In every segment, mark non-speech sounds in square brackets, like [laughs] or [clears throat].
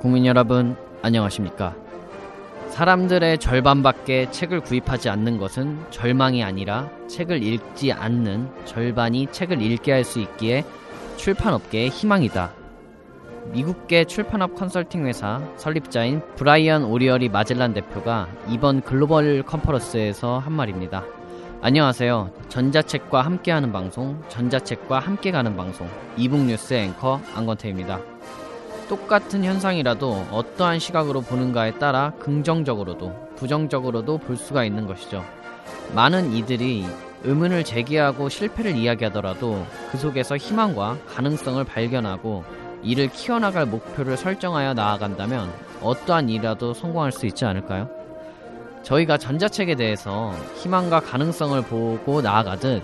국민 여러분 안녕하십니까 사람들의 절반밖에 책을 구입하지 않는 것은 절망이 아니라 책을 읽지 않는 절반이 책을 읽게 할 수 있기에 출판업계의 희망이다 미국계 출판업 컨설팅 회사 설립자인 브라이언 오리얼이 마젤란 대표가 이번 글로벌 컨퍼런스에서 한 말입니다 안녕하세요. 전자책과 함께하는 방송, 전자책과 함께 가는 방송, 이북뉴스 앵커 안건태입니다. 똑같은 현상이라도 어떠한 시각으로 보는가에 따라 긍정적으로도 부정적으로도 볼 수가 있는 것이죠. 많은 이들이 의문을 제기하고 실패를 이야기하더라도 그 속에서 희망과 가능성을 발견하고 이를 키워나갈 목표를 설정하여 나아간다면 어떠한 일이라도 성공할 수 있지 않을까요? 저희가 전자책에 대해서 희망과 가능성을 보고 나아가듯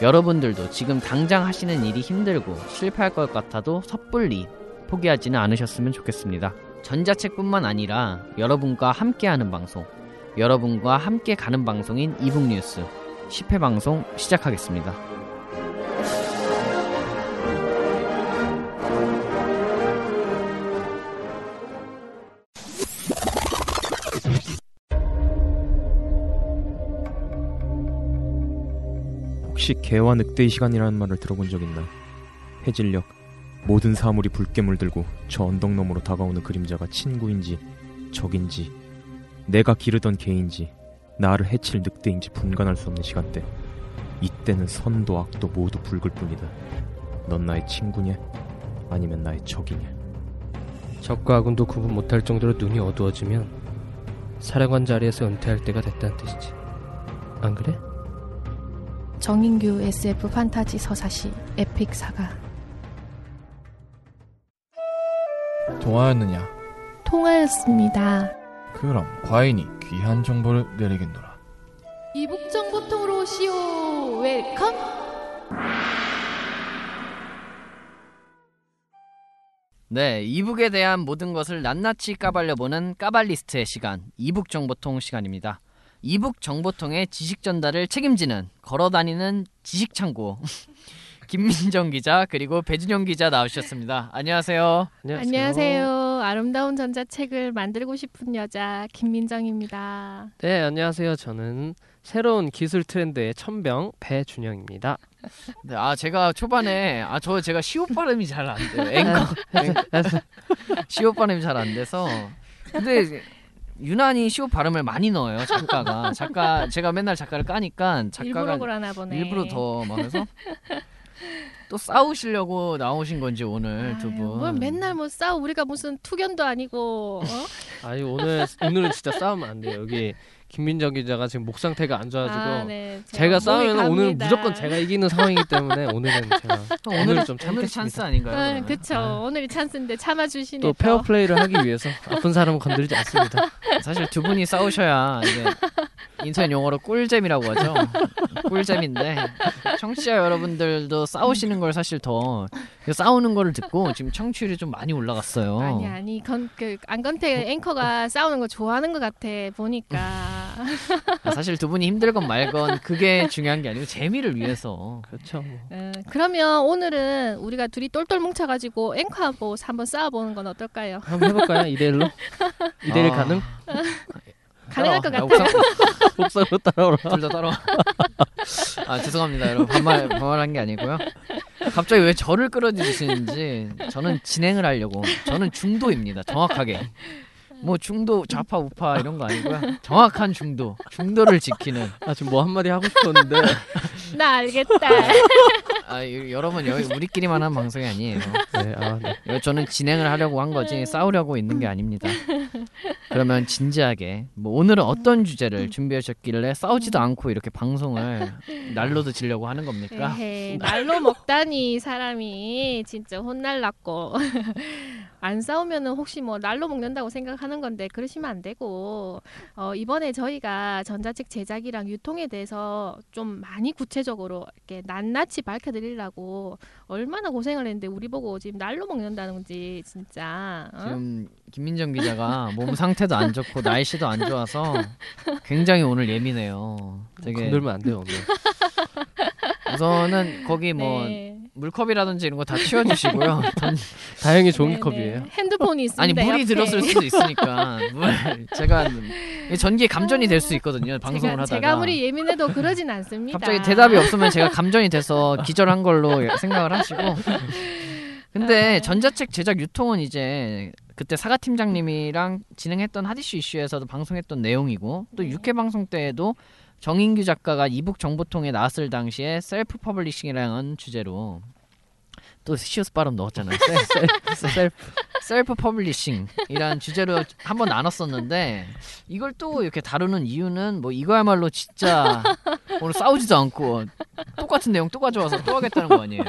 여러분들도 지금 당장 하시는 일이 힘들고 실패할 것 같아도 섣불리 포기하지는 않으셨으면 좋겠습니다. 전자책뿐만 아니라 여러분과 함께하는 방송, 여러분과 함께 가는 방송인 이북뉴스 10회 방송 시작하겠습니다. 혹시 개와 늑대의 시간이라는 말을 들어본 적 있나? 해질녘 모든 사물이 붉게 물들고 저 언덕 너머로 다가오는 그림자가 친구인지 적인지 내가 기르던 개인지 나를 해칠 늑대인지 분간할 수 없는 시간대 이때는 선도 악도 모두 붉을 뿐이다 넌 나의 친구냐? 아니면 나의 적이냐? 적과 아군도 구분 못할 정도로 눈이 어두워지면 사령관 자리에서 은퇴할 때가 됐다는 뜻이지. 안 그래? 정인규 SF 판타지 서사시 에픽 사가 통하였느냐? 통하였습니다. 그럼 과인이 귀한 정보를 내리겠노라. 이북정보통으로 오시오. Welcome. 네, e-book에 대한 모든 것을 낱낱이 까발려보는 까발리스트의 시간, 이북 정보통 시간입니다. 이북 정보통의 지식 전달을 책임지는 걸어다니는 지식 창고 [laughs] 김민정 기자 그리고 배준영 기자 나오셨습니다. 안녕하세요. 안녕하세요. 아름다운 전자책을 만들고 싶은 여자 김민정입니다. 네, 안녕하세요. 저는 새로운 기술 트렌드의 천병 배준영입니다. 네, 아 제가 초반에 아 저 제가 시옷 발음이 잘 안 돼요. [laughs] 앵커 시옷 발음이 잘 안 돼서 근데 유난히 시옷 발음을 많이 넣어요 작가가 작가 제가 맨날 작가를 까니까 일부러 작가가 그러나 보네. 일부러 더 막 해서 또 싸우시려고 나오신 건지 오늘 두 아유, 분. 뭘 맨날 뭐 싸우 우리가 무슨 투견도 아니고 어? [laughs] 아니 오늘 오늘은 진짜 싸우면 안 돼요. 여기 김민정 기자가 지금 목 상태가 안 좋아지고 아, 네. 제가 싸우면 오늘. 무조건 제가 이기는 상황이기 때문에 오늘은 제가 [laughs] 오늘 오늘 좀 오늘 참겠습니다. 찬스 아닌가요? 아? 그쵸. 아, 오늘이 찬스인데 참아주시네. 또 페어 플레이를 하기 위해서 아픈 사람은 건드리지 않습니다. [laughs] 사실 두 분이 싸우셔야 이게 인터넷 용어로 꿀잼이라고 하죠. 꿀잼인데 청취자 여러분들도 싸우시는 걸 사실 더 싸우는 거를 듣고 지금 청취율이 좀 많이 올라갔어요. 아니 아니 건, 그 안건태 앵커가 싸우는 거 좋아하는 것 같아 보니까 아, [laughs] 사실 두 분이 힘들건 말건 그게 중요한 게 아니고 재미를 위해서. 그렇죠. 뭐. 어, 그러면 오늘은 우리가 둘이 똘똘 뭉쳐가지고 앵커하고 한번 싸워보는 건 어떨까요? 한번 해볼까요? 이대일로? [laughs] 이대일 아, 가능? 가능할 것 따라와. 같아요. 옥상으로 [laughs] 따라오라. 둘다 따라와. 아 죄송합니다 여러분 반말 반말한 게 아니고요. 갑자기 왜 저를 끌어들이시는지 저는 진행을 하려고 저는 중도입니다 정확하게. 뭐 중도 좌파 우파 이런 거 아니고요. 정확한 중도 중도를 지키는 아 지금 뭐 한마디 하고 싶었는데 [laughs] 나 알겠다. 아, 이- 여러분 여기 우리끼리만 한 방송이 아니에요. 네, 아, 네. 저는 진행을 하려고 한 거지 싸우려고 있는 게 아닙니다. [laughs] 그러면 진지하게 뭐 오늘은 어떤 주제를 준비하셨길래 싸우지도 않고 이렇게 방송을 [laughs] 날로도 지려고 하는 겁니까? 에헤, 날로 먹다니 사람이 진짜 혼날랐고 안 싸우면은 혹시 뭐 날로 먹는다고 생각하는 건데 그러시면 안 되고 어, 이번에 저희가 전자책 제작이랑 유통에 대해서 좀 많이 구체적으로 이렇게 낱낱이 밝혀드리려고 얼마나 고생을 했는데 우리 보고 지금 날로 먹는다는 건지 진짜 어? 지금 김민정 기자가 몸 상태도 안 좋고 날씨도 안 좋아서 굉장히 오늘 예민해요. 되게 건들면 안 돼요 오늘. 우선은 거기 뭐 네. 물컵이라든지 이런 거 다 치워주시고요. [laughs] 전- 다행히 종이 네네. 컵이에요. 핸드폰이 있습니다. 아니 물이 옆에. 들었을 수도 [laughs] 있으니까 물 제가 전기에 감전이 될 수 있거든요. 방송을 제가, 하다가 제가 아무리 예민해도 그러진 않습니다. 갑자기 대답이 없으면 제가 감전이 돼서 기절한 걸로 생각을 하시고 근데 아. 전자책 제작 유통은 이제 그때 사가 팀장님이랑 진행했던 하디슈 이슈에서도 방송했던 내용이고 또 네. 6회 방송 때에도 정인규 작가가 이북 정보통에 나왔을 당시에 self publishing이라는 주제로 또 시우스 발음 넣었잖아요. sel, sel, self self publishing이라는 주제로 한번 나눴었는데 이걸 또 이렇게 다루는 이유는 뭐 이거야말로 진짜 오늘 싸우지도 않고 똑같은 내용 또 가져와서 또 하겠다는 거 아니에요.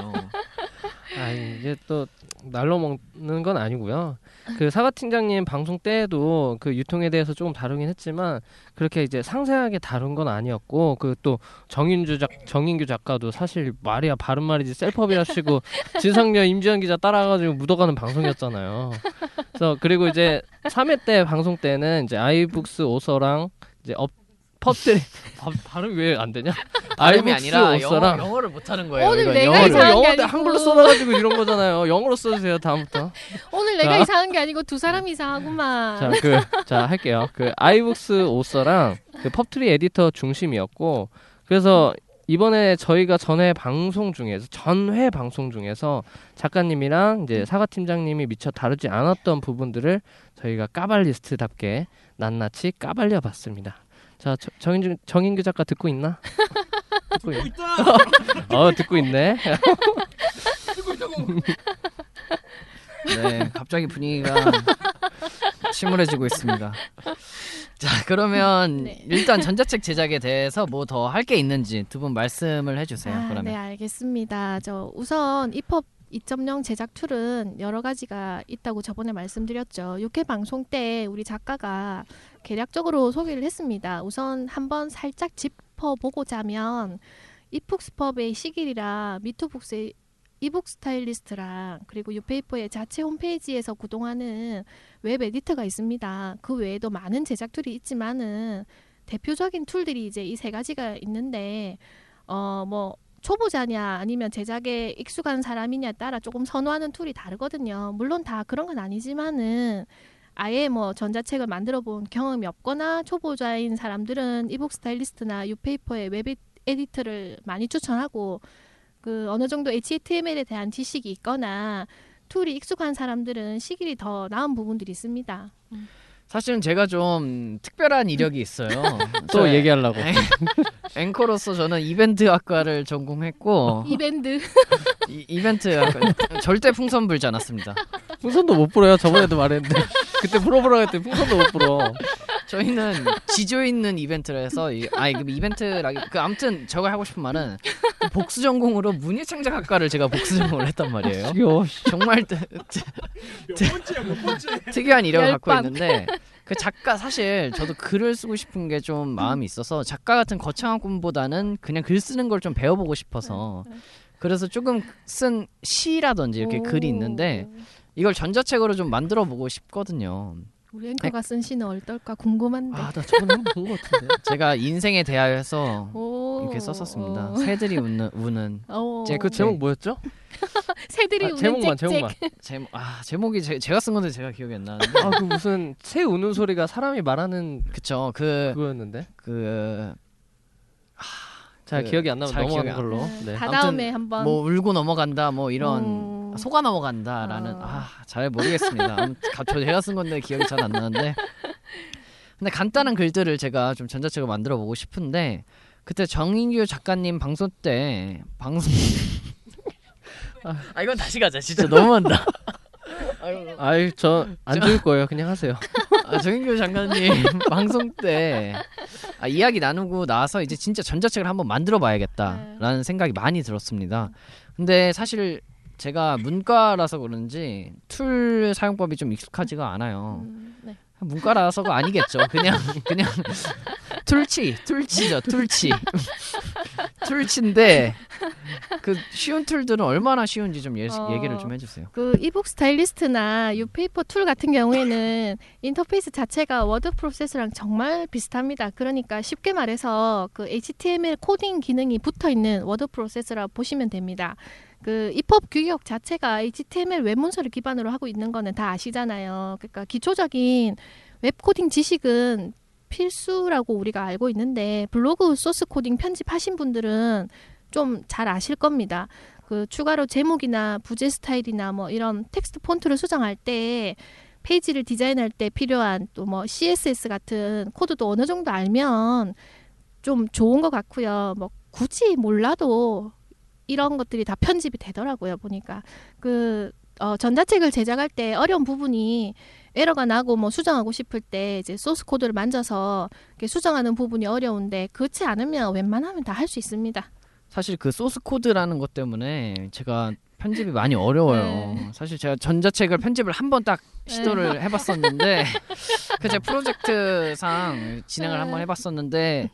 아니 이제 또 날로 먹는 건 아니고요. 그 사가 팀장님 방송 때에도 그 유통에 대해서 조금 다루긴 했지만 그렇게 이제 상세하게 다룬 건 아니었고 그 또 정인주 작 정인규 작가도 사실 말이야 바른 말이지 self pub이랍시고 [laughs] 진상녀 임지연 기자 따라가지고 묻어가는 방송이었잖아요. 그래서 그리고 이제 3회 때 방송 때는 이제 iBooks Author랑 이제 업 펍트리 [laughs] 아, 발음 왜 안 되냐? [laughs] 발음이 iBooks 아니라 영어, 영어를 못하는 거예요. 오늘 이건 내가 영어를. 이상한 게 아니고. 한글로 써놔가지고 이런 거잖아요. 영어로 써주세요 다음부터. [laughs] 오늘 내가 자. 이상한 게 아니고 두 사람이 이상하구만. 자, 그, 자, 할게요. 그, iBooks Author랑 그 펍트리 에디터 중심이었고, 그래서 이번에 저희가 전회 방송 중에서, 전회 방송 중에서 작가님이랑 이제 사과 팀장님이 미처 다루지 않았던 부분들을 저희가 까발리스트답게 낱낱이 까발려 봤습니다. 자, 저- 정인규, 정인규 작가 듣고 있나? [laughs] 듣고 있다! [laughs] 어, 듣고 있네. 네, 갑자기 분위기가 침울해지고 있습니다. 자, 그러면 네. 일단 전자책 제작에 대해서 뭐 더 할 게 있는지 두 분 말씀을 해주세요. 아, 그러면 네, 알겠습니다. 저 우선 EPUB 2.0 제작 tool은 여러 가지가 있다고 저번에 말씀드렸죠. 6회 방송 때 우리 작가가 개략적으로 소개를 했습니다. 우선 한번 살짝 짚어보고 자면 이북스펍의 Sigil이랑 미투북스의 이북 스타일리스트랑 그리고 유페이퍼의 자체 홈페이지에서 구동하는 웹 에디터가 있습니다. 그 외에도 많은 제작 tool이 있지만은 대표적인 tool들이 이제 이 세 가지가 있는데 어 뭐 초보자냐 아니면 제작에 익숙한 사람이냐에 따라 조금 선호하는 tool이 다르거든요. 물론 다 그런 건 아니지만은 아예 뭐 전자책을 만들어 본 경험이 없거나 초보자인 사람들은 이북 스타일리스트나 유페이퍼의 웹 에- 에디터를 많이 추천하고 그 어느 정도 HTML에 대한 지식이 있거나 tool이 익숙한 사람들은 Sigil이 더 나은 부분들이 있습니다. 사실은 제가 좀 특별한 이력이 있어요. [laughs] 또저 얘기하려고. 앵- [laughs] 앵커로서 저는 이벤트 학과를 전공했고 [laughs] 이밴드 이, 이벤트 학과 절대 풍선 불지 않았습니다. 풍선도 못 불어요. 저번에도 말했는데. 그때 불어보라고 했더니 풍선도 못 불어. 저희는 지조 있는 이벤트를 해서 이, 아니 그 이벤트라기 그 아무튼 저가 하고 싶은 말은 그 복수 전공으로 문예창작학과를 제가 복수 전공을 했단 말이에요. 지겨워. 정말 뜨, 뜨, 특이한 이력을 갖고 열방. 있는데 그 작가 사실 저도 글을 쓰고 싶은 게 좀 마음이 있어서 작가 같은 거창한 꿈보다는 그냥 글 쓰는 걸 좀 배워보고 싶어서 그래서 조금 쓴 시라든지 이렇게 글이 있는데 이걸 전자책으로 좀 만들어 보고 싶거든요. 우리 앵커가 쓴 시는 어떨까 궁금한데. 아, 나 저번에 한번 본것 같은데. [laughs] 제가 인생에 대하여서 오. 이렇게 썼었습니다. 어. 새들이 우는, 우는 어. 제그 제목 뭐였죠? [laughs] 새들이 아, 우는 제목만. 제목만. 제목 아 제목이 제, 제가 쓴 건데 제가 기억이 안 나는데 아, 그 무슨 새 우는 소리가 사람이 말하는 그쵸 그 그거였는데. 그잘 그, 기억이 안 나면 잘 넘어가는 걸로. 네. 네. 다음에 한번 뭐 울고 넘어간다 뭐 이런 음. 속아 넘어간다라는 어. 아잘 모르겠습니다. 저 제가 쓴 건데 기억이 잘 안 나는데 근데 간단한 글들을 제가 좀 전자책을 만들어 보고 싶은데 그때 정인규 작가님 방송 때 방송 [laughs] 아 이건 다시 가자. 진짜 너무한다. [laughs] 아유, 아유 저안줄 거예요. 그냥 하세요. 아, 정인교 장관님 [laughs] 방송 때 아, 이야기 나누고 나서 이제 진짜 전자책을 한번 만들어 봐야겠다라는 생각이 많이 들었습니다. 근데 사실 제가 문과라서 그런지 툴 사용법이 좀 익숙하지가 않아요. 음, 네. 문과라서가 아니겠죠. 그냥 [laughs] 그냥 툴치 툴치죠 툴치 [laughs] 툴치인데 그 쉬운 툴들은 얼마나 쉬운지 좀 예, 어. 얘기를 좀 해주세요. 그 이북 스타일리스트나 유페이퍼 tool 같은 경우에는 인터페이스 자체가 워드 프로세서랑 정말 비슷합니다. 그러니까 쉽게 말해서 그 HTML 코딩 기능이 붙어 있는 워드 프로세서라 보시면 됩니다. 그 EPUB 규격 자체가 HTML 웹 문서를 기반으로 하고 있는 거는 다 아시잖아요. 그러니까 기초적인 웹 코딩 지식은 필수라고 우리가 알고 있는데 블로그 소스 코딩 편집하신 분들은 좀 잘 아실 겁니다. 그 추가로 제목이나 부제 스타일이나 뭐 이런 텍스트 폰트를 수정할 때 페이지를 디자인할 때 필요한 또 뭐 CSS 같은 코드도 어느 정도 알면 좀 좋은 것 같고요. 뭐 굳이 몰라도 이런 것들이 다 편집이 되더라고요. 보니까 그 어, 전자책을 제작할 때 어려운 부분이 에러가 나고 뭐 수정하고 싶을 때 이제 소스 코드를 만져서 이렇게 수정하는 부분이 어려운데 그렇지 않으면 웬만하면 다 할 수 있습니다. 사실 그 소스 코드라는 것 때문에 제가 편집이 많이 어려워요. 네. 사실 제가 전자책을 편집을 한 번 딱 시도를 [laughs] 해봤었는데 그 제 프로젝트상 진행을 한번 네. 해봤었는데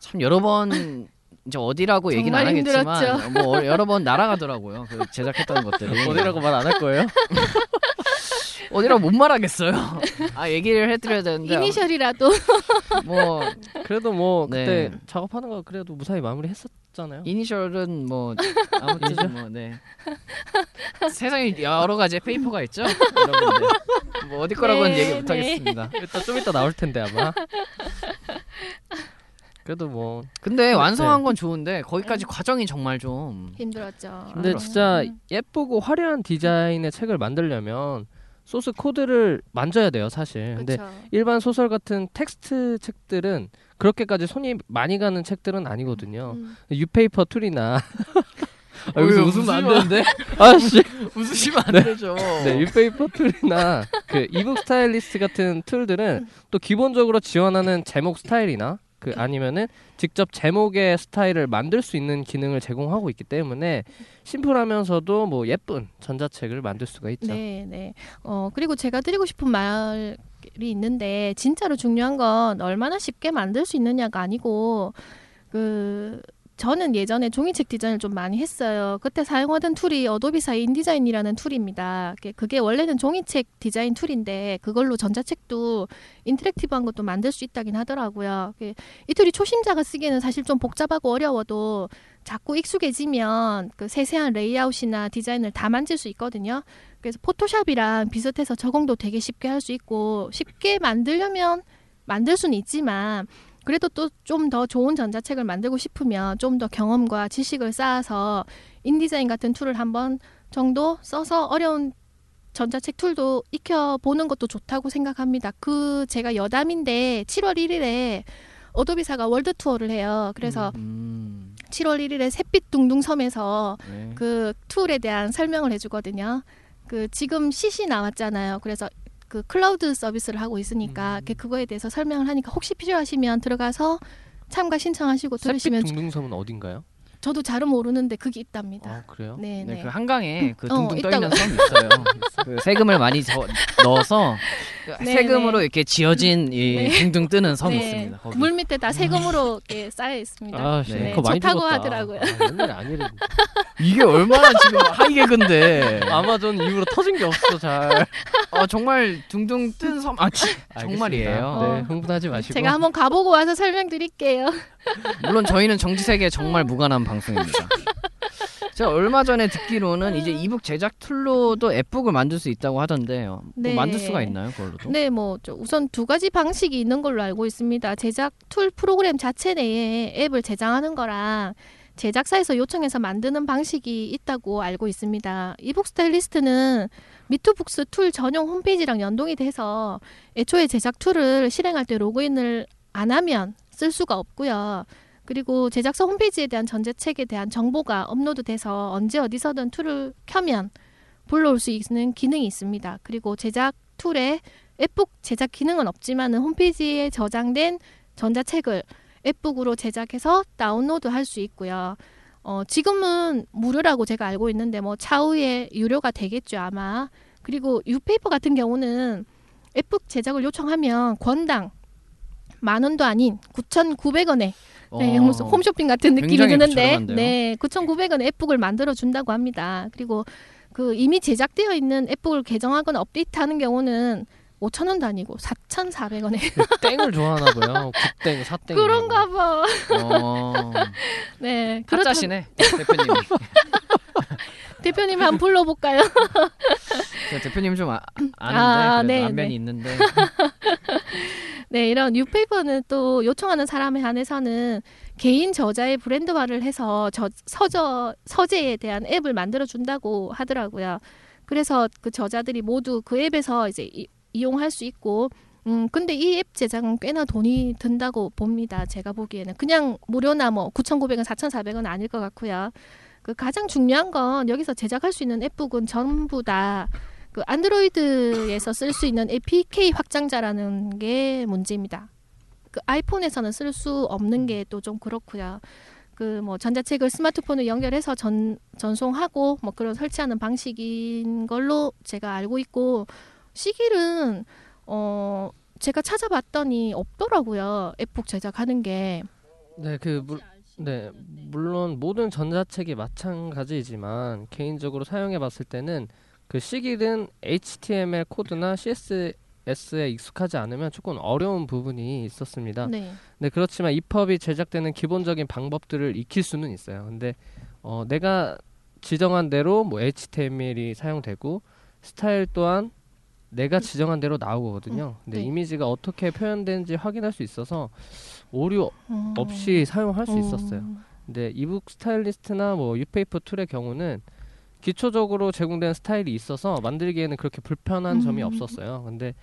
참 여러 번 이제 어디라고 얘기는 안 하겠지만 힘들었죠. 뭐 어- 여러 번 날아가더라고요. 그 제작했던 것들이 [laughs] 어디라고 말 안 할 거예요? [laughs] 어디라고 못 말하겠어요. [laughs] 아 얘기를 해드려야 되는데 이니셜이라도 뭐 그래도 뭐 그때 네. 작업하는 거 그래도 무사히 마무리했었잖아요. 이니셜은 뭐 아무튼 뭐 네. 세상에 여러 가지 페이퍼가 있죠. 여러분들 뭐 어디 거라고는 네, 얘기 못 네. 하겠습니다. 일단 좀 이따 나올 텐데 아마. 그래도 뭐 근데 완성한 네. 건 좋은데 거기까지 과정이 정말 좀 힘들었죠. 근데 힘들었어요. 진짜 음. 예쁘고 화려한 디자인의 책을 만들려면 소스 코드를 만져야 돼요, 사실. 근데 그쵸. 일반 소설 같은 텍스트 책들은 그렇게까지 손이 많이 가는 책들은 아니거든요. 음. 유페이퍼 툴이나 [laughs] 아, 왜 여기서 웃으면 안 웃으면- 되는데 아씨. [laughs] 웃으시면 안 되죠. 네, 유페이퍼 툴이나 그 이북 스타일리스트 같은 툴들은 또 기본적으로 지원하는 제목 스타일이나 그 아니면은 직접 제목의 스타일을 만들 수 있는 기능을 제공하고 있기 때문에 심플하면서도 뭐 예쁜 전자책을 만들 수가 있죠. 네, 네. 어, 그리고 제가 드리고 싶은 말이 있는데 진짜로 중요한 건 얼마나 쉽게 만들 수 있느냐가 아니고 그 저는 예전에 종이책 디자인을 좀 많이 했어요. 그때 사용하던 툴이 어도비사 인디자인이라는 툴입니다. 그게- 원래는 종이책 디자인 툴인데 그걸로 전자책도 interactive한 것도 만들 수 있다긴 하더라고요. 그게 이 툴이 초심자가 쓰기에는 사실 좀 복잡하고 어려워도 자꾸 익숙해지면 그 세세한 레이아웃이나 디자인을 다 만질 수 있거든요. 그래서 포토샵이랑 비슷해서 적응도 되게 쉽게 할 수 있고 쉽게 만들려면 만들 수는 있지만 그래도 또 좀 더 좋은 전자책을 만들고 싶으면 좀 더 경험과 지식을 쌓아서 인디자인 같은 툴을 한번 정도 써서 어려운 전자책 툴도 익혀보는 것도 좋다고 생각합니다. 그 제가 여담인데 7월 1일에 어도비사가 월드 투어를 해요. 그래서 음, 7월 1일에 햇빛 둥둥 섬에서 네. 그 툴에 대한 설명을 해주거든요. 그 지금 CC 나왔잖아요. 그래서 그 클라우드 서비스를 하고 있으니까 음. 그 그거에 대해서 설명을 하니까 혹시 필요하시면 들어가서 참가 신청하시고 들으시면 둥둥섬은 어딘가요? 저도 잘은 모르는데 그게 있답니다. 아 그래요? 네, 네, 네. 그 한강에 그 어, 둥둥 떠 있는 있다고. 섬이 있어요. [laughs] 그 세금을 많이 저- 넣어서 그 네, 세금으로 네. 이렇게 지어진 이 네. 둥둥 뜨는 섬이 네. 있습니다. 거기. 물 밑에 다 세금으로 이렇게 쌓여 있습니다. 아, 씨, 네. 그거 많이 좋다고 들었다. 하더라고요. 아, 옛날에 [laughs] 아니래. 이게 얼마나 지금 하이개근데. 아마존 이후로 터진 게 없어 잘. 아 정말 둥둥 뜬 섬. 아 지- 정말이에요. 네, 어. 흥분하지 마시고. 제가 한번 가보고 와서 설명드릴게요. 물론 저희는 정지세계에 정말 무관한 방 송입니다. 제가 얼마 전에 듣기로는 이제 이북 제작 툴로도 앱북을 만들 수 있다고 하던데요. 뭐 네. 만들 수가 있나요, 그걸로도? 네, 뭐 저- 우선 두 가지 방식이 있는 걸로 알고 있습니다. 제작 툴 프로그램 자체 내에 앱을 제작하는 거랑 제작사에서 요청해서 만드는 방식이 있다고 알고 있습니다. 이북 스타일리스트는 미투북스 툴 전용 홈페이지랑 연동이 돼서 애초에 제작 툴을 실행할 때 로그인을 안 하면 쓸 수가 없고요. 그리고 제작사 홈페이지에 대한 전자책에 대한 정보가 업로드돼서 언제 어디서든 툴을 켜면 불러올 수 있는 기능이 있습니다. 그리고 제작 툴에 앱북 제작 기능은 없지만은 홈페이지에 저장된 전자책을 앱북으로 제작해서 다운로드 할 수 있고요. 어, 지금은 무료라고 제가 알고 있는데 뭐 차후에 유료가 되겠죠 아마. 그리고 유페이퍼 같은 경우는 앱북 제작을 요청하면 권당 만 원도 아닌 9,900원에 네, 무슨 홈쇼핑 같은 느낌이 어. 드는데? 네, 9,900원 앱북을 만들어 준다고 합니다. 그리고 그 이미 제작되어 있는 앱북을 개정하거나 업데이트하는 경우는 5,000원도 아니고 4,400원에 땡을 좋아하나 봐요. 굿땡, 사땡. 그런가 봐. 어, 네, 그렇다. 가짜시네 대표님이. [laughs] 대표님 한번 불러볼까요? [laughs] 대표님 좀 아, 아는데 아, 네, 안면이 네. 있는데 [laughs] 네, 이런 뉴페이퍼는 또 요청하는 사람에 한해서는 개인 저자의 브랜드화를 해서 저, 서저 서재에 대한 앱을 만들어 준다고 하더라고요. 그래서 그 저자들이 모두 그 앱에서 이제 이, 이용할 수 있고 음 근데 이 앱 제작은 꽤나 돈이 든다고 봅니다. 제가 보기에는 그냥 무료나 뭐 9,900원, 4,400원 아닐 것 같고요. 그 가장 중요한 건 여기서 제작할 수 있는 앱북은 전부 다 그 안드로이드에서 쓸 수 있는 APK 확장자라는 게 문제입니다. 그 아이폰에서는 쓸 수 없는 게 또 좀 그렇고요. 그 뭐 전자책을 스마트폰에 연결해서 전 전송하고 뭐 그런 설치하는 방식인 걸로 제가 알고 있고 시길은 어 제가 찾아봤더니 없더라고요. 앱북 제작하는 게. 네, 그 물, 네, 물론 모든 전자책이 마찬가지이지만 개인적으로 사용해 봤을 때는 그 시길은 HTML 코드나 CSS에 익숙하지 않으면 조금 어려운 부분이 있었습니다. 네. 네, 그렇지만 EPUB이 제작되는 기본적인 방법들을 익힐 수는 있어요. 근데 어, 내가 지정한 대로 뭐 HTML이 사용되고 스타일 또한 내가 지정한 대로 나오거든요. 근데 네. 이미지가 어떻게 표현되는지 확인할 수 있어서 오류 음. 없이 사용할 수 음. 있었어요. 근데 이북 스타일리스트나 뭐 유페이퍼 툴의 경우는 기초적으로 제공된 스타일이 있어서 만들기에는 그렇게 불편한 점이 음. 없었어요. 근데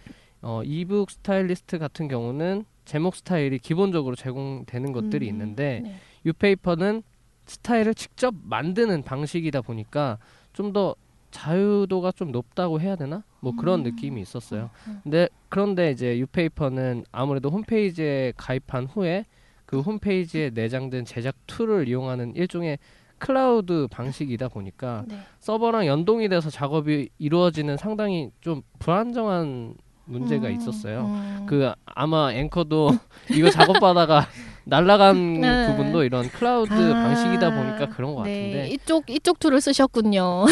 어, 이북 스타일리스트 같은 경우는 제목 스타일이 기본적으로 제공되는 것들이 음. 있는데 네. 유페이퍼는 스타일을 직접 만드는 방식이다 보니까 좀 더 자유도가 좀 높다고 해야 되나? 뭐 그런 음. 느낌이 있었어요. 음. 근데 그런데 이제 유페이퍼는 아무래도 홈페이지에 가입한 후에 그 홈페이지에 내장된 제작 툴을 이용하는 일종의 클라우드 방식이다 보니까 네. 서버랑 연동이 돼서 작업이 이루어지는 상당히 좀 불안정한 문제가 음. 있었어요. 음. 그 아마 앵커도 [laughs] 이거 작업하다가 날라간 네. 부분도 이런 클라우드 아, 방식이다 보니까 그런 것 네, 같은데 이쪽 이쪽 툴을 쓰셨군요.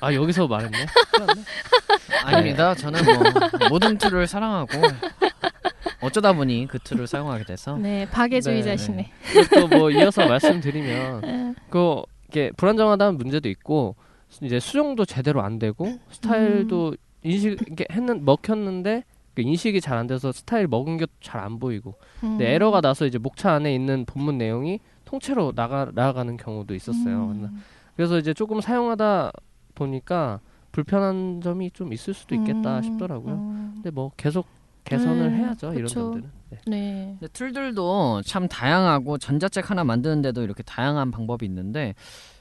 아 여기서 말했네. [laughs] 아닙니다. 저는 뭐 모든 툴을 사랑하고 어쩌다 보니 그 툴을 사용하게 돼서 네, 박애주의자시네. 또 뭐 이어서 [laughs] 말씀드리면 그 이게 불안정하다는 문제도 있고 이제 수정도 제대로 안 되고 스타일도 인식 이게 했는 먹혔는데 그 인식이 잘 안 돼서 스타일 먹은 게 잘 안 보이고 음. 근데 에러가 나서 이제 목차 안에 있는 본문 내용이 통째로 나가 나가는 경우도 있었어요. 음. 그래서 이제 조금 사용하다 보니까 불편한 점이 좀 있을 수도 있겠다 음. 싶더라고요. 음. 근데 뭐 계속 개선을 네, 해야죠 이런 그쵸. 점들은. 네. 네. 근데 툴들도 참 다양하고 전자책 하나 만드는데도 이렇게 다양한 방법이 있는데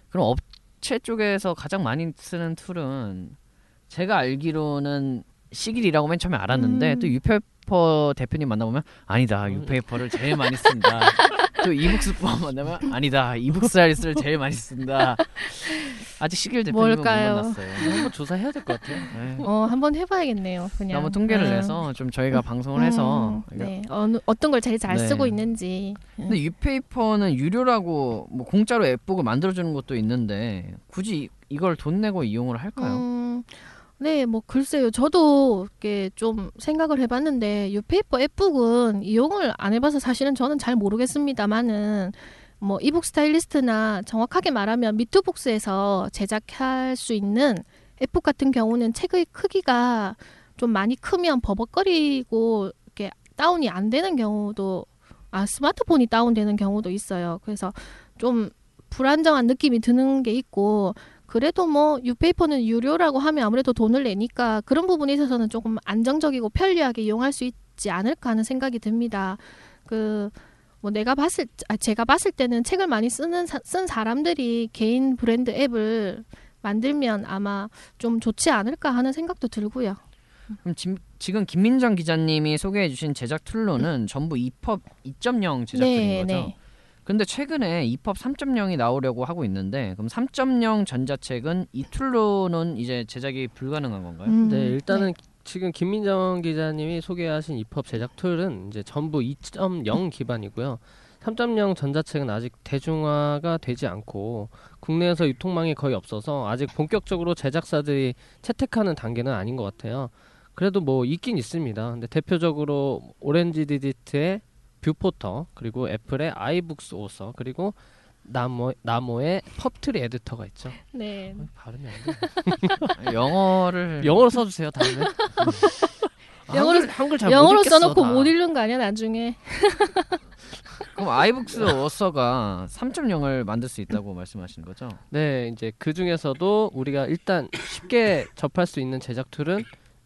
그럼 업체 쪽에서 가장 많이 쓰는 툴은 제가 알기로는 시길이라고 맨 처음에 알았는데 음. 또 유페이퍼 대표님 만나보면 아니다 음. 유페이퍼를 제일 많이 쓴다 [laughs] 또 이북스펍 만나면 아니다 이북 스타일리스트를 제일 많이 쓴다 아직 시길 대표님은 뭘까요? 못 만났어요 한번 조사해야 될 것 같아요. 네. 어, 한번 해봐야겠네요. 그냥. 한번 통계를 음. 내서 좀 저희가 방송을 해서 음, 네. 어느 어떤 걸 제일 잘 네. 쓰고 있는지. 근데 유페이퍼는 유료라고 뭐 공짜로 앱북을 만들어주는 것도 있는데 굳이 이걸 돈 내고 이용을 할까요? 음, 네, 뭐 글쎄요. 저도 이렇게 좀 생각을 해봤는데 유페이퍼 앱북은 이용을 안 해봐서 사실은 저는 잘 모르겠습니다만은 뭐 이북 스타일리스트나 정확하게 말하면 미투북스에서 제작할 수 있는 앱북 같은 경우는 책의 크기가 좀 많이 크면 버벅거리고 이렇게 다운이 안 되는 경우도 아 스마트폰이 다운되는 경우도 있어요. 그래서 좀 불안정한 느낌이 드는 게 있고 그래도 뭐 유페이퍼는 유료라고 하면 아무래도 돈을 내니까 그런 부분에 있어서는 조금 안정적이고 편리하게 이용할 수 있지 않을까 하는 생각이 듭니다. 그 뭐 내가 봤을 아, 제가 봤을 때는 책을 많이 쓰는 사, 쓴 사람들이 개인 브랜드 앱을 만들면 아마 좀 좋지 않을까 하는 생각도 들고요. 그럼 지, 지금 김민정 기자님이 소개해 주신 제작 툴로는 전부 EPUB 2.0 제작들인 거죠. 네. 근데 최근에 EPUB 3.0이 나오려고 하고 있는데 그럼 3.0 전자책은 이 툴로는 이제 제작이 불가능한 건가요? 음, 네, 일단은 지금 김민정 기자님이 소개하신 EPUB 제작 툴은 이제 전부 2.0 기반이고요. 3.0 전자책은 아직 대중화가 되지 않고 국내에서 유통망이 거의 없어서 아직 본격적으로 제작사들이 채택하는 단계는 아닌 것 같아요. 그래도 뭐 있긴 있습니다. 근데 대표적으로 오렌지 디지트의 뷰포터 그리고 애플의 iBooks Author 그리고 나모 나모의 PubTree 에디터가 있죠. 네. 어, 발음이 안 돼. [laughs] 영어를 영어로 써주세요 다음에. 아, [laughs] 영어로- 한글, 한글 잘 영어로 못 읽겠어, 써놓고 다. 못 읽는 거 아니야 나중에? [laughs] 그럼 iBooks 어서가 3.0을 만들 수 있다고 말씀하시는 거죠? 네, 이제 그 중에서도 우리가 일단 쉽게 접할 수 있는 제작 툴은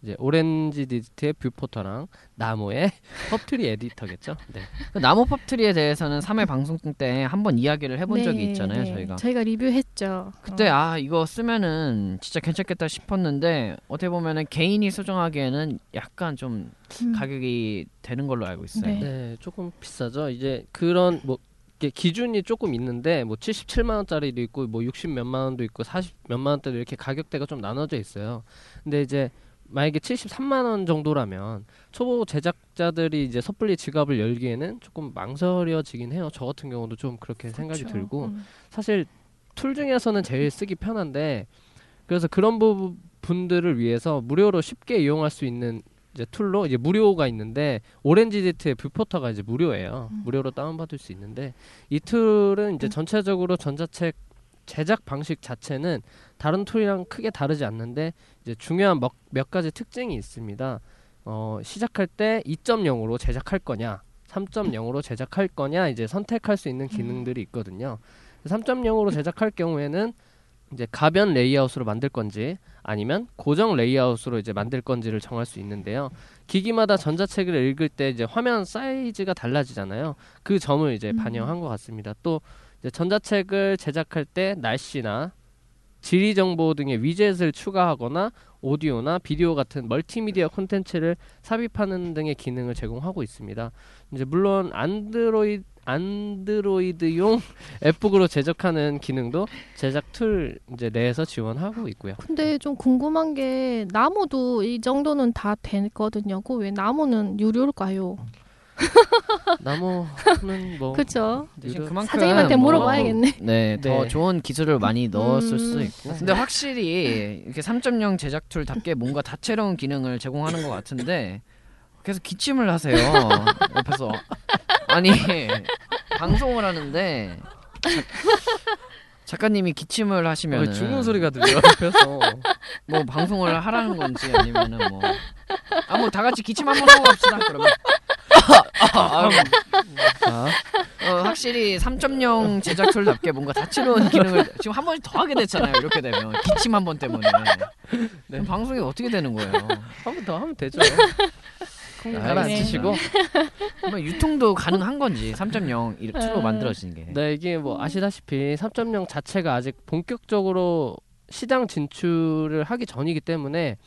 이제 오렌지 디지트의 뷰포터랑 나모의 [laughs] PubTree 에디터겠죠. 네. 그 나모 PubTree에 대해서는 3회 방송 때 한번 이야기를 해본 네, 적이 있잖아요, 네. 저희가. 저희가 리뷰했죠. 그때 어. 아 이거 쓰면은 진짜 괜찮겠다 싶었는데 어떻게 보면은 개인이 소장하기에는 약간 좀 음. 가격이 되는 걸로 알고 있어요. 네. 네, 조금 비싸죠. 이제 그런 뭐 기준이 조금 있는데 뭐 77만 원짜리도 있고 뭐 60 몇만 원도 있고 40 몇만 원짜리 이렇게 가격대가 좀 나눠져 있어요. 근데 이제 만약에 73만 원 정도라면 초보 제작자들이 이제 섣불리 지갑을 열기에는 조금 망설여지긴 해요. 저 같은 경우도 좀 그렇게 생각이 그쵸. 들고 음. 사실 툴 중에서는 제일 쓰기 편한데 그래서 그런 부분들을 위해서 무료로 쉽게 이용할 수 있는 이제 툴로 이제 무료가 있는데 오렌지 디지트의 뷰포터가 이제 무료예요. 음. 무료로 다운받을 수 있는데 이 툴은 이제 음. 전체적으로 전자책 제작 방식 자체는 다른 툴이랑 크게 다르지 않는데 이제 중요한 몇, 몇 가지 특징이 있습니다. 어, 시작할 때 2.0으로 제작할 거냐, 3.0으로 제작할 거냐 이제 선택할 수 있는 기능들이 있거든요. 3.0으로 제작할 경우에는 이제 가변 레이아웃으로 만들 건지 아니면 고정 레이아웃으로 이제 만들 건지를 정할 수 있는데요. 기기마다 전자책을 읽을 때 이제 화면 사이즈가 달라지잖아요. 그 점을 이제 음. 반영한 것 같습니다. 또 전자책을 제작할 때 날씨나 지리 정보 등의 위젯을 추가하거나 오디오나 비디오 같은 멀티미디어 콘텐츠를 삽입하는 등의 기능을 제공하고 있습니다. 이제 물론 안드로이드 안드로이드용 [laughs] 앱북으로 제작하는 기능도 제작 툴 이제 내에서 지원하고 있고요. 근데 좀 궁금한 게 나모도 이 정도는 다 됐거든요. 그 왜 나모는 유료일까요? [laughs] 나무는 뭐 그렇죠. 사장님한테 뭐 물어봐야겠네. 네, 더 네. 좋은 기술을 많이 넣었을 음. 수도 있고. 근데 확실히 이렇게 3.0 제작 툴답게 뭔가 다채로운 기능을 제공하는 것 같은데 계속 기침을 하세요. 옆에서 아니 방송을 하는데 작, 가님이 기침을 하시면 어, 죽는 소리가 들려 옆에서 뭐 방송을 하라는 건지 아니면은 뭐 아뭐다 같이 기침 한번 하고 갑시다 그러면 아, 자, 어, 확실히 3.0 제작 툴답게 뭔가 다채로운 기능을 지금 한 번씩 더 하게 됐잖아요. 이렇게 되면 기침 한 번 때문에 네. 방송이 어떻게 되는 거예요? 한 번 더 하면 되죠. 콩 아, 가라앉히시고 뭐 유통도 가능한 건지 3.0 이렇게 툴로 음. 만들어진 게. 네, 이게 뭐 아시다시피 3.0 자체가 아직 본격적으로 시장 진출을 하기 전이기 때문에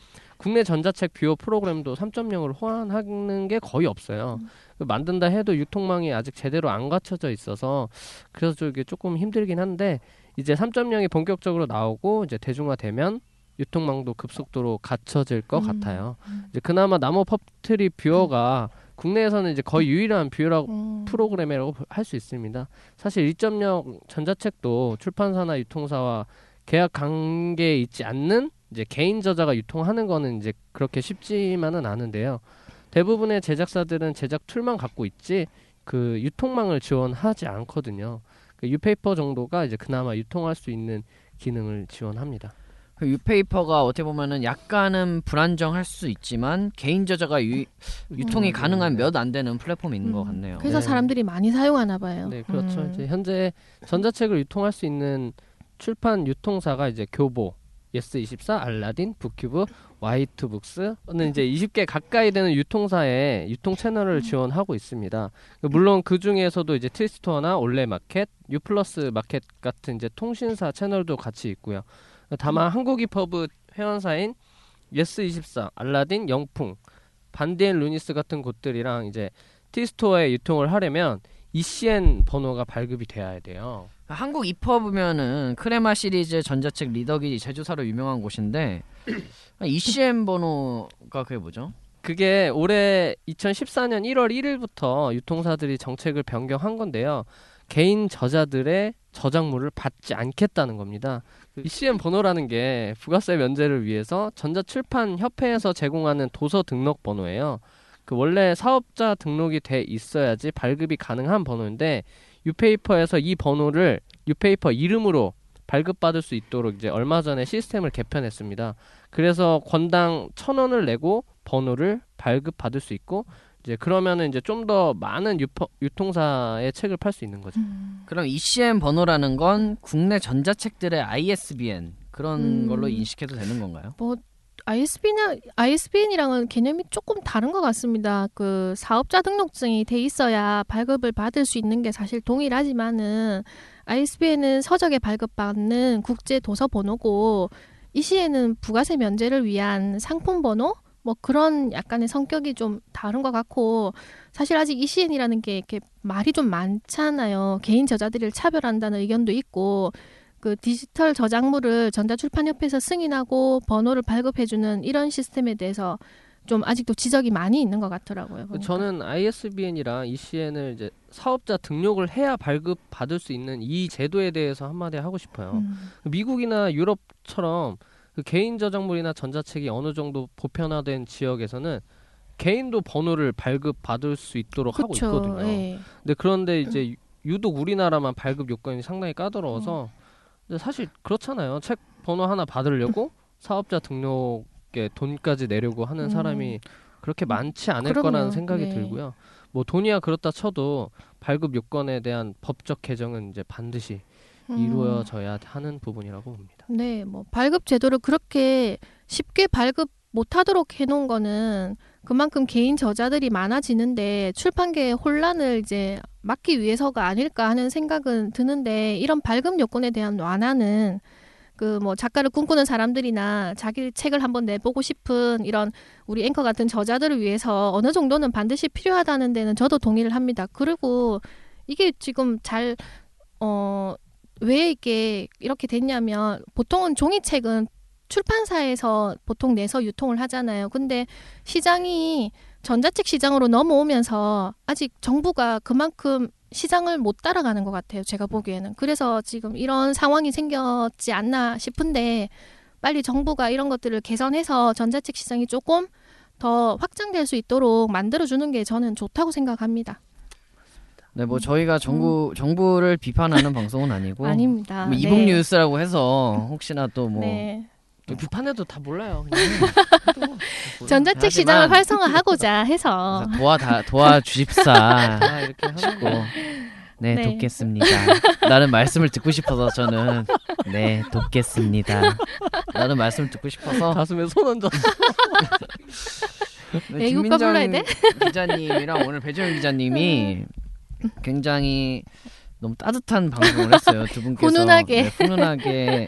국내 전자책 뷰어 프로그램도 3.0으로 호환하는 게 거의 없어요. 그 만든다 해도 유통망이 아직 제대로 안 갖춰져 있어서 그래서 좀 이게 조금 힘들긴 한데 이제 3.0이 본격적으로 나오고 이제 대중화되면 유통망도 급속도로 갖춰질 것 음. 같아요. 이제 그나마 나모 PubTree 뷰어가 국내에서는 이제 거의 유일한 뷰어라고 음. 프로그램이라고 할 수 있습니다. 사실 2.0 전자책도 출판사나 유통사와 계약 관계에 있지 않는 이제 개인 저자가 유통하는 거는 이제 그렇게 쉽지만은 않은데요. 대부분의 제작사들은 제작 툴만 갖고 있지 그 유통망을 지원하지 않거든요. 그 유페이퍼 정도가 이제 그나마 유통할 수 있는 기능을 지원합니다. 그 유페이퍼가 어떻게 보면은 약간은 불안정할 수 있지만 개인 저자가 유, 유통이 음. 가능한 몇 안 되는 플랫폼이 있는 것 음. 같네요. 그래서 네. 사람들이 많이 사용하나 봐요. 네, 그렇죠. 음. 이제 현재 전자책을 유통할 수 있는 출판 유통사가 이제 교보, 예스24, 알라딘, 북큐브, 와이트북스는 이제 20개 가까이 되는 유통사의 유통 채널을 음. 지원하고 있습니다. 그 물론 그 중에서도 이제 티스토어나 올레마켓, 유플러스 마켓 같은 이제 통신사 채널도 같이 있고요. 다만 음. 한국이퍼브 회원사인 예스24, 알라딘, 영풍, 반디앤 루니스 같은 곳들이랑 이제 티스토어에 유통을 하려면 ECN 번호가 발급이 돼야 돼요. 한국이퍼브면은 크레마 시리즈 전자책 리더기 제조사로 유명한 곳인데 [clears throat] ECN 번호가 그게 뭐죠? 그게 올해 2014년 1월 1일부터 유통사들이 정책을 변경한 건데요. 개인 저자들의 저작물을 받지 않겠다는 겁니다. 그 ECM 번호라는 게 부가세 면제를 위해서 전자출판협회에서 제공하는 도서 등록 번호예요. 그 원래 사업자 등록이 돼 있어야지 발급이 가능한 번호인데 유페이퍼에서 이 번호를 유페이퍼 이름으로 발급받을 수 있도록 이제 얼마 전에 시스템을 개편했습니다. 그래서 권당 천 원을 내고 번호를 발급받을 수 있고 이제 그러면은 이제 좀 더 많은 유퍼, 유통사의 책을 팔 수 있는 거죠. 음. 그럼 ECM 번호라는 건 국내 전자책들의 ISBN 그런 음. 걸로 인식해도 되는 건가요? ISBN 이나 ISBN이랑은 개념이 조금 다른 것 같습니다. 그 사업자 등록증이 돼 있어야 발급을 받을 수 있는 게 사실 동일하지만은 ISBN은 서적에 발급받는 국제 도서 번호고 ECN은 부가세 면제를 위한 상품 번호 뭐 그런 약간의 성격이 좀 다른 것 같고 사실 아직 ECN이라는 게 이렇게 말이 좀 많잖아요. 개인 저자들을 차별한다는 의견도 있고 그 디지털 저작물을 전자출판협회에서 승인하고 번호를 발급해주는 이런 시스템에 대해서 좀 아직도 지적이 많이 있는 것 같더라고요. 보니까. 저는 ISBN이랑 ECN을 이제 사업자 등록을 해야 발급 받을 수 있는 이 제도에 대해서 한마디 하고 싶어요. 음. 미국이나 유럽처럼 그 개인 저작물이나 전자책이 어느 정도 보편화된 지역에서는 개인도 번호를 발급 받을 수 있도록 하고 그쵸. 있거든요. 예. 근데 그런데 이제 유- 유독 우리나라만 발급 요건이 상당히 까다로워서 음. 사실 그렇잖아요. 책 번호 하나 받으려고 [laughs] 사업자 등록에 돈까지 내려고 하는 음. 사람이 그렇게 많지 않을 그럼요. 거라는 생각이 네. 들고요. 뭐 돈이야 그렇다 쳐도 발급 요건에 대한 법적 개정은 이제 반드시 음. 이루어져야 하는 부분이라고 봅니다. 네, 뭐 발급 제도를 그렇게 쉽게 발급 못하도록 해놓은 거는 그만큼 개인 저자들이 많아지는데 출판계의 혼란을 이제 막기 위해서가 아닐까 하는 생각은 드는데 이런 발급 요건에 대한 완화는 그 뭐 작가를 꿈꾸는 사람들이나 자기 책을 한번 내보고 싶은 이런 우리 앵커 같은 저자들을 위해서 어느 정도는 반드시 필요하다는 데는 저도 동의를 합니다. 그리고 이게 지금 잘 어, 왜 이게 이렇게 됐냐면 보통은 종이책은 출판사에서 보통 내서 유통을 하잖아요. 근데 시장이 전자책 시장으로 넘어오면서 아직 정부가 그만큼 시장을 못 따라가는 것 같아요. 제가 보기에는. 그래서 지금 이런 상황이 생겼지 않나 싶은데 빨리 정부가 이런 것들을 개선해서 전자책 시장이 조금 더 확장될 수 있도록 만들어주는 게 저는 좋다고 생각합니다. 네, 뭐 저희가 정부 정부를 비판하는 방송은 아니고 음. [laughs] 아닙니다. 뭐 네. 이북 뉴스라고 해서 혹시나 또뭐 네. 비판해도 다 몰라요. 그냥. [laughs] 전자책 하지만- 시장을 활성화하고자 [laughs] 해서 도와 다 도와 주십사 다 이렇게 거. 네, 네. 돕겠습니다. 라는 말씀을 듣고 싶어서 저는 네 돕겠습니다. 라는 말씀을 듣고 싶어서 가슴에 손 얹어. [laughs] 네, 애국가 불러야 기자님이랑 오늘 배정현 기자님이 굉장히 너무 따뜻한 방송을 했어요. 두 분께서 훈훈하게. 네, 훈훈하게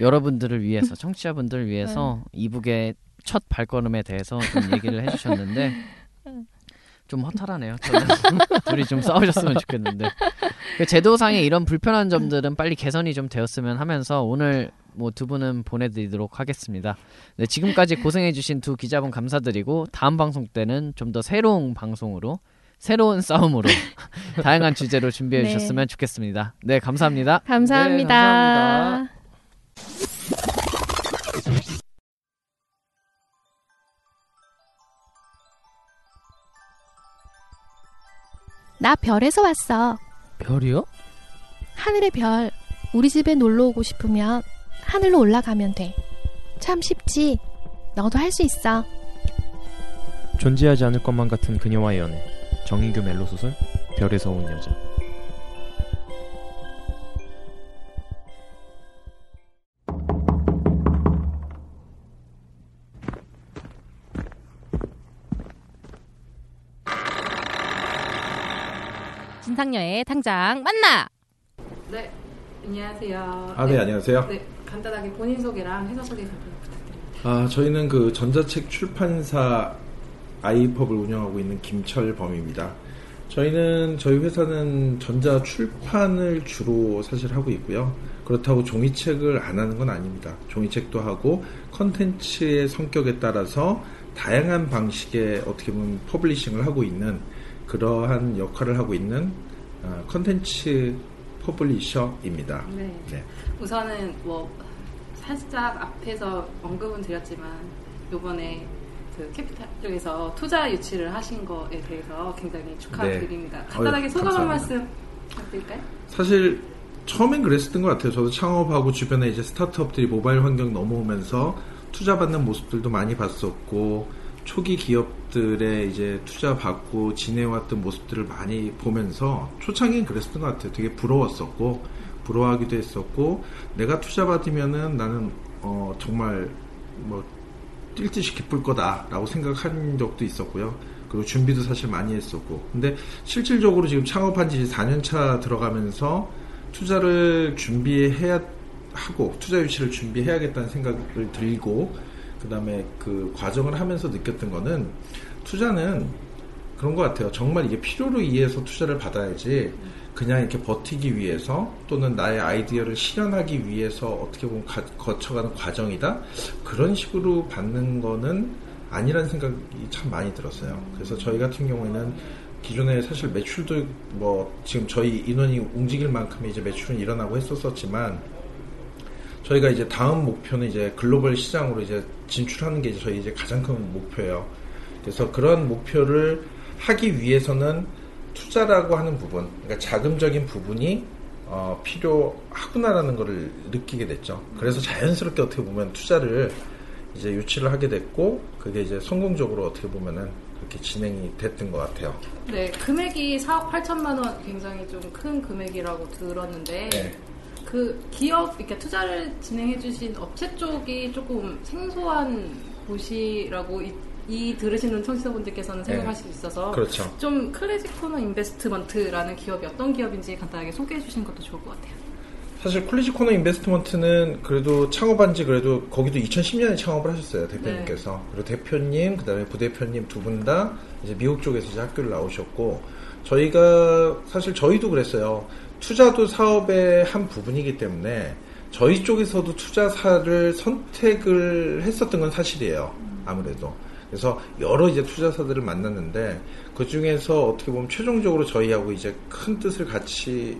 여러분들을 위해서 청취자분들을 위해서 네. 이북의 첫 발걸음에 대해서 좀 얘기를 해주셨는데 좀 허탈하네요. [laughs] 둘이 좀 싸우셨으면 좋겠는데 그 제도상의 이런 불편한 점들은 빨리 개선이 좀 되었으면 하면서 오늘 뭐 두 분은 보내드리도록 하겠습니다. 네, 지금까지 고생해주신 두 기자분 감사드리고 다음 방송 때는 좀 더 새로운 방송으로 새로운 싸움으로 [laughs] 다양한 주제로 준비해 네. 주셨으면 좋겠습니다. 네, 감사합니다. 감사합니다. 감사합니다. 나 별에서 왔어. 별이요? 하늘의 별. 우리 집에 놀러 오고 싶으면 하늘로 올라가면 돼. 참 쉽지. 너도 할 수 있어. 존재하지 않을 것만 같은 그녀와의 연애 정인규 멜로 소설 별에서 온 여자 진상녀의 당장 만나. 네, 안녕하세요. 아, 네, 안녕하세요. 네, 간단하게 본인 소개랑 회사 소개 간단히 부탁드립니다. 아, 저희는 그 전자책 출판사 아이펍을 운영하고 있는 김철 범입니다. 저희는 저희 회사는 전자 출판을 주로 사실 하고 있고요. 그렇다고 종이책을 안 하는 건 아닙니다. 종이책도 하고 컨텐츠의 성격에 따라서 다양한 방식의 어떻게 보면 publishing을 하고 있는 그러한 역할을 하고 있는 어, 컨텐츠 publisher입니다. 네. 네. 우선은 뭐 살짝 앞에서 언급은 드렸지만 요번에 그 캐피탈 쪽에서 투자 유치를 하신 거에 대해서 굉장히 축하드립니다. 네. 간단하게 소감 한. 말씀 부탁드릴까요? 사실 처음엔 그랬었던 것 같아요. 저도 창업하고 주변에 이제 스타트업들이 모바일 환경 넘어오면서 투자받는 모습들도 많이 봤었고 초기 기업들의 이제 투자 받고 지내왔던 모습들을 많이 보면서 초창기엔 그랬었던 것 같아요. 되게 부러웠었고 부러워하기도 했었고 내가 투자 받으면은 나는 어 정말 뭐 뛸 듯이 기쁠 거다라고 생각한 적도 있었고요. 그리고 준비도 사실 많이 했었고. 근데 실질적으로 지금 창업한 지 4년 차 들어가면서 투자를 준비해야 하고 투자 유치를 준비해야겠다는 생각을 들고 그다음에 그 과정을 하면서 느꼈던 거는 투자는 그런 것 같아요. 정말 이게 필요로 의해서 투자를 받아야지 그냥 이렇게 버티기 위해서 또는 나의 아이디어를 실현하기 위해서 어떻게 보면 가- 거쳐가는 과정이다 그런 식으로 받는 거는 아니라는 생각이 참 많이 들었어요. 그래서 저희 같은 경우에는 기존에 사실 매출도 뭐 지금 저희 인원이 움직일 만큼의 이제 매출은 일어나고 했었었지만 저희가 이제 다음 목표는 이제 글로벌 시장으로 이제 진출하는 게 이제 저희 이제 가장 큰 목표예요. 그래서 그런 목표를 하기 위해서는 투자라고 하는 부분, 그러니까 자금적인 부분이 어, 필요하구나라는 것을 느끼게 됐죠. 그래서 자연스럽게 어떻게 보면 투자를 이제 유치를 하게 됐고, 그게 이제 성공적으로 어떻게 보면은 그렇게 진행이 됐던 것 같아요. 네, 금액이 4억 8천만 원 굉장히 좀 큰 금액이라고 들었는데 네. 그 기업 이렇게 투자를 진행해 주신 업체 쪽이 조금 생소한 곳이라고 이, 이 들으시는 청취자분들께서는 네. 생각하실 수 있어서 그렇죠. 좀 쿨리지 코너 인베스트먼트라는 기업이 어떤 기업인지 간단하게 소개해 주시는 것도 좋을 것 같아요. 사실 쿨리지 코너 인베스트먼트는 그래도 창업한 지 그래도 거기도 2010년에 창업을 하셨어요 대표님께서 그리고 대표님 그다음에 부대표님 두 분 다 이제 미국 쪽에서 이제 학교를 나오셨고 저희가 사실 저희도 그랬어요 투자도 사업의 한 부분이기 때문에 저희 쪽에서도 투자사를 선택을 했었던 건 사실이에요 아무래도 그래서 여러 이제 투자사들을 만났는데 그 중에서 어떻게 보면 최종적으로 저희하고 이제 큰 뜻을 같이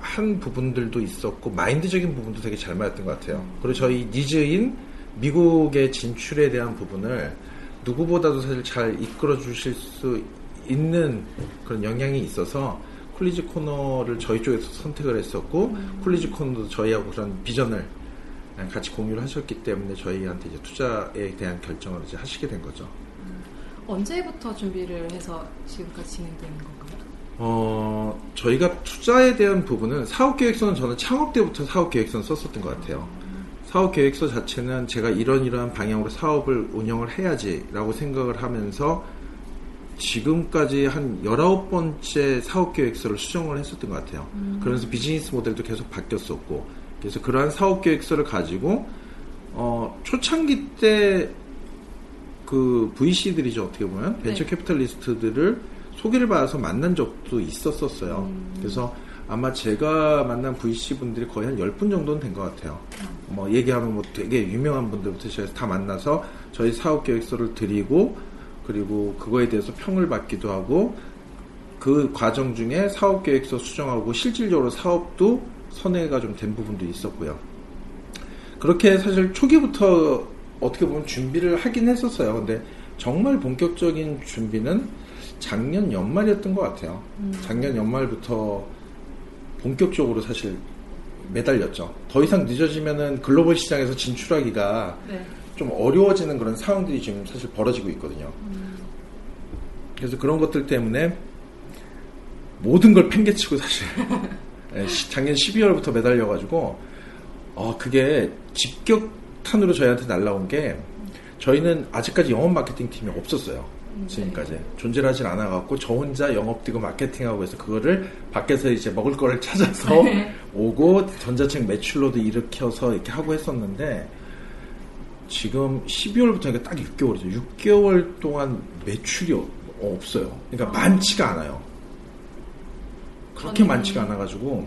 한 부분들도 있었고 마인드적인 부분도 되게 잘 맞았던 것 같아요. 그리고 저희 니즈인 미국의 진출에 대한 부분을 누구보다도 사실 잘 이끌어 주실 수 있는 그런 영향이 있어서 쿨리지 코너를 저희 쪽에서 선택을 했었고 쿨리지 코너도 저희하고 그런 비전을 같이 공유를 하셨기 때문에 저희한테 이제 투자에 대한 결정을 이제 하시게 된 거죠. 언제부터 준비를 해서 지금까지 진행되는 건가요? 어, 저희가 투자에 대한 부분은 사업계획서는 저는 창업 때부터 사업계획서는 썼었던 것 같아요. 사업계획서 자체는 제가 이런 이러한 방향으로 사업을 운영을 해야지라고 생각을 하면서 지금까지 한 19번째 사업계획서를 수정을 했었던 것 같아요. 음. 그러면서 비즈니스 모델도 계속 바뀌었었고, 그래서 그러한 사업계획서를 가지고, 어, 초창기 때 그 VC들이죠, 어떻게 보면. 벤처 네. 캐피탈리스트들을 소개를 받아서 만난 적도 있었었어요. 그래서 아마 제가 만난 VC 분들이 거의 한 10분 정도는 된 것 같아요. 뭐 얘기하면 뭐 되게 유명한 분들부터 시작해서 다 만나서 저희 사업 계획서를 드리고 그리고 그거에 대해서 평을 받기도 하고 그 과정 중에 사업 계획서 수정하고 실질적으로 사업도 선회가 좀 된 부분도 있었고요. 그렇게 사실 초기부터 어떻게 보면 준비를 하긴 했었어요. 근데 정말 본격적인 준비는 작년 연말이었던 것 같아요. 음. 작년 연말부터 본격적으로 사실 매달렸죠. 더 이상 늦어지면은 글로벌 시장에서 진출하기가 네. 좀 어려워지는 그런 상황들이 지금 사실 벌어지고 있거든요. 그래서 그런 것들 때문에 모든 걸 팽개치고 사실 [laughs] 예, 시- 작년 12월부터 매달려가지고 어 그게 직격탄으로 저희한테 날라온 게 저희는 아직까지 영업 마케팅 팀이 없었어요. 음, 지금까지 네. 존재를 하진 않아갖고 저 혼자 영업 뛰고 마케팅하고 해서 그거를 밖에서 이제 먹을 거를 찾아서 네. 오고 전자책 매출로도 일으켜서 이렇게 하고 했었는데 지금 12월부터 이게 딱 6개월이죠. 6개월 동안 매출이 어- 없어요. 그러니까 많지가 않아요. 그렇게 저는- 많지가 않아가지고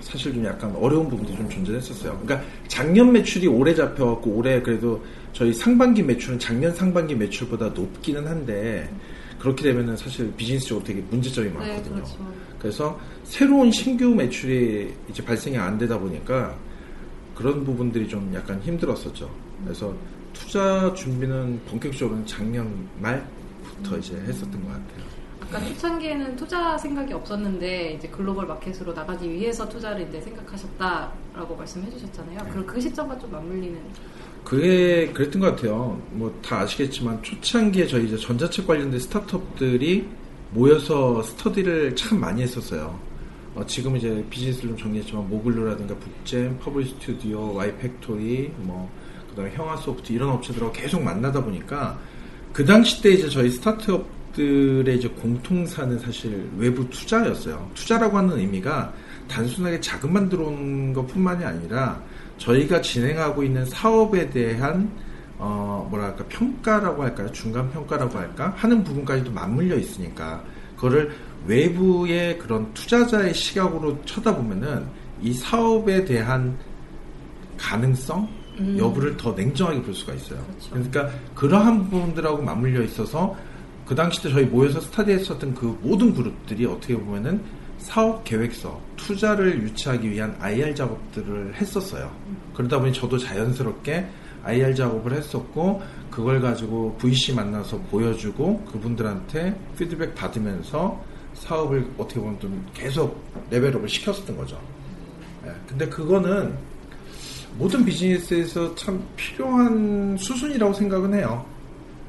사실 좀 약간 어려운 부분도 좀 존재했었어요. 그러니까 작년 매출이 올해 잡혀갖고 올해 그래도 저희 상반기 매출은 작년 상반기 매출보다 높기는 한데 그렇게 되면은 사실 비즈니스적으로 되게 문제점이 네, 많거든요. 그렇죠. 그래서 새로운 신규 매출이 이제 발생이 안 되다 보니까 그런 부분들이 좀 약간 힘들었었죠. 그래서 투자 준비는 본격적으로는 작년 말부터 이제 했었던 것 같아요. 아까 초창기에는 투자 생각이 없었는데 이제 글로벌 마켓으로 나가기 위해서 투자를 이제 생각하셨다라고 말씀해 주셨잖아요. 그럼 그 시점과 좀 맞물리는 그게 그랬던 것 같아요. 뭐 다 아시겠지만 초창기에 저희 이제 전자책 관련된 스타트업들이 모여서 스터디를 참 많이 했었어요. 어, 지금 이제 비즈니스를 좀 정리했지만 모글루라든가 북잼, 퍼블 스튜디오, 와이팩토리, 뭐 그다음에 형아소프트 이런 업체들하고 계속 만나다 보니까 그 당시 때 이제 저희 스타트업들의 이제 공통사는 사실 외부 투자였어요. 투자라고 하는 의미가 단순하게 자금만 들어오는 것뿐만이 아니라 저희가 진행하고 있는 사업에 대한 어 뭐랄까 평가라고 할까요? 중간 평가라고 할까? 하는 부분까지도 맞물려 있으니까 그거를 외부의 그런 투자자의 시각으로 쳐다보면은 이 사업에 대한 가능성 음. 여부를 더 냉정하게 볼 수가 있어요. 그러니까 그러한 부분들하고 맞물려 있어서 그 당시 때 저희 모여서 스타디했었던 그 모든 그룹들이 어떻게 보면은 사업 계획서, 투자를 유치하기 위한 IR 작업들을 했었어요. 그러다 보니 저도 자연스럽게 IR 작업을 했었고 그걸 가지고 VC 만나서 보여주고 그분들한테 피드백 받으면서 사업을 어떻게 보면 좀 계속 레벨업을 시켰었던 거죠. 예, 근데 그거는 모든 비즈니스에서 참 필요한 수순이라고 생각은 해요.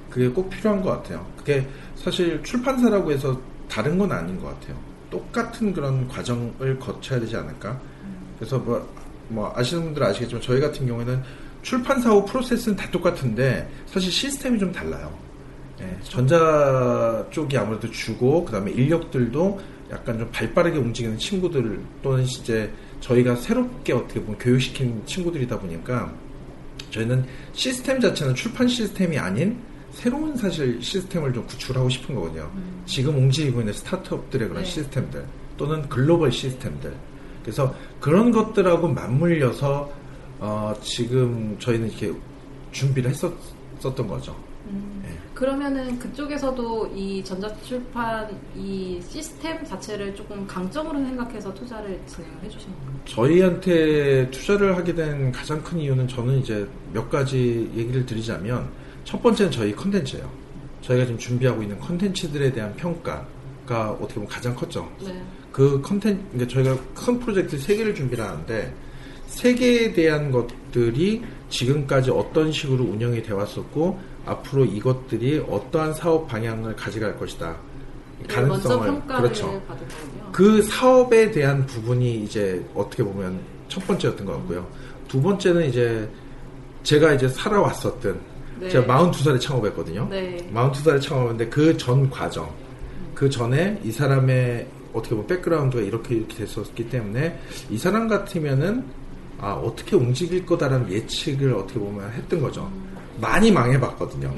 그게 꼭 필요한 것 같아요. 그게 사실 출판사라고 해서 다른 건 아닌 것 같아요. 똑같은 그런 과정을 거쳐야 되지 않을까? 그래서 뭐, 뭐 아시는 분들 아시겠지만 저희 같은 경우에는 출판사하고 프로세스는 다 똑같은데 사실 시스템이 좀 달라요. 예, 전자 쪽이 아무래도 주고 그다음에 인력들도 약간 좀 발빠르게 움직이는 친구들 또는 이제 저희가 새롭게 어떻게 보면 교육시킨 친구들이다 보니까 저희는 시스템 자체는 출판 시스템이 아닌 새로운 사실 시스템을 좀 구축하고 싶은 거거든요. 지금 움직이고 있는 스타트업들의 그런 네. 시스템들 또는 글로벌 시스템들. 그래서 그런 것들하고 맞물려서 어, 지금 저희는 이렇게 준비를 했었던 거죠. 음. 예. 그러면은 그쪽에서도 이 전자출판 이 시스템 자체를 조금 강점으로 생각해서 투자를 진행을 해주신 건가요? 저희한테 투자를 하게 된 가장 큰 이유는 저는 이제 몇 가지 얘기를 드리자면 첫 번째는 저희 컨텐츠예요. 저희가 지금 준비하고 있는 컨텐츠들에 대한 평가가 어떻게 보면 가장 컸죠. 네. 그 컨텐츠, 그러니까 저희가 큰 프로젝트 세 개를 준비를 하는데 세 개에 대한 것들이 지금까지 어떤 식으로 운영이 되어 왔었고 앞으로 이것들이 어떠한 사업 방향을 가져갈 것이다. 네, 가능성을 그렇죠. 그 사업에 대한 부분이 이제 어떻게 보면 첫 번째였던 것 같고요. 두 번째는 이제 제가 이제 살아왔었던 네. 제가 42살에 창업했거든요. 네. 42살에 창업했는데 그 전 과정, 그 전에 이 사람의 어떻게 보면 백그라운드가 이렇게 이렇게 됐었기 때문에 이 사람 같으면은 아 어떻게 움직일 거다라는 예측을 어떻게 보면 했던 거죠. 많이 망해봤거든요.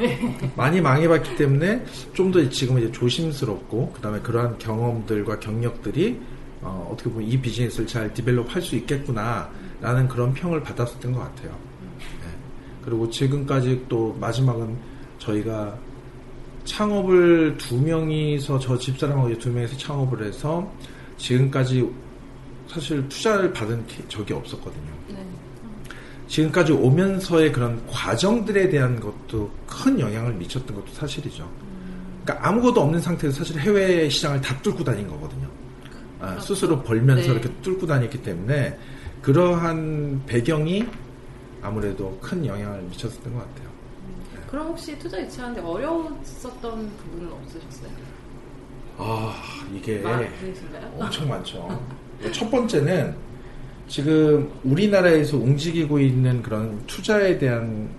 많이 망해봤기 때문에 좀 더 지금 이제 조심스럽고 그다음에 그러한 경험들과 경력들이 어, 어떻게 보면 이 비즈니스를 잘 디벨롭 할 수 있겠구나라는 그런 평을 받았었던 것 같아요. 네. 그리고 지금까지 또 마지막은 저희가 창업을 두 명이서 저 집사람하고 이제 두 명이서 창업을 해서 지금까지 사실 투자를 받은 게- 적이 없었거든요. 네. 지금까지 오면서의 그런 과정들에 대한 것도 큰 영향을 미쳤던 것도 사실이죠. 그러니까 아무것도 없는 상태에서 사실 해외 시장을 다 뚫고 다닌 거거든요. 아, 스스로 벌면서 네. 이렇게 뚫고 다녔기 때문에 그러한 배경이 아무래도 큰 영향을 미쳤었던 것 같아요. 그럼 혹시 투자 유치하는데 어려웠었던 부분은 없으셨어요? 아 이게 많으신가요? 엄청 많죠. [laughs] 첫 번째는 지금 우리나라에서 움직이고 있는 그런 투자에 대한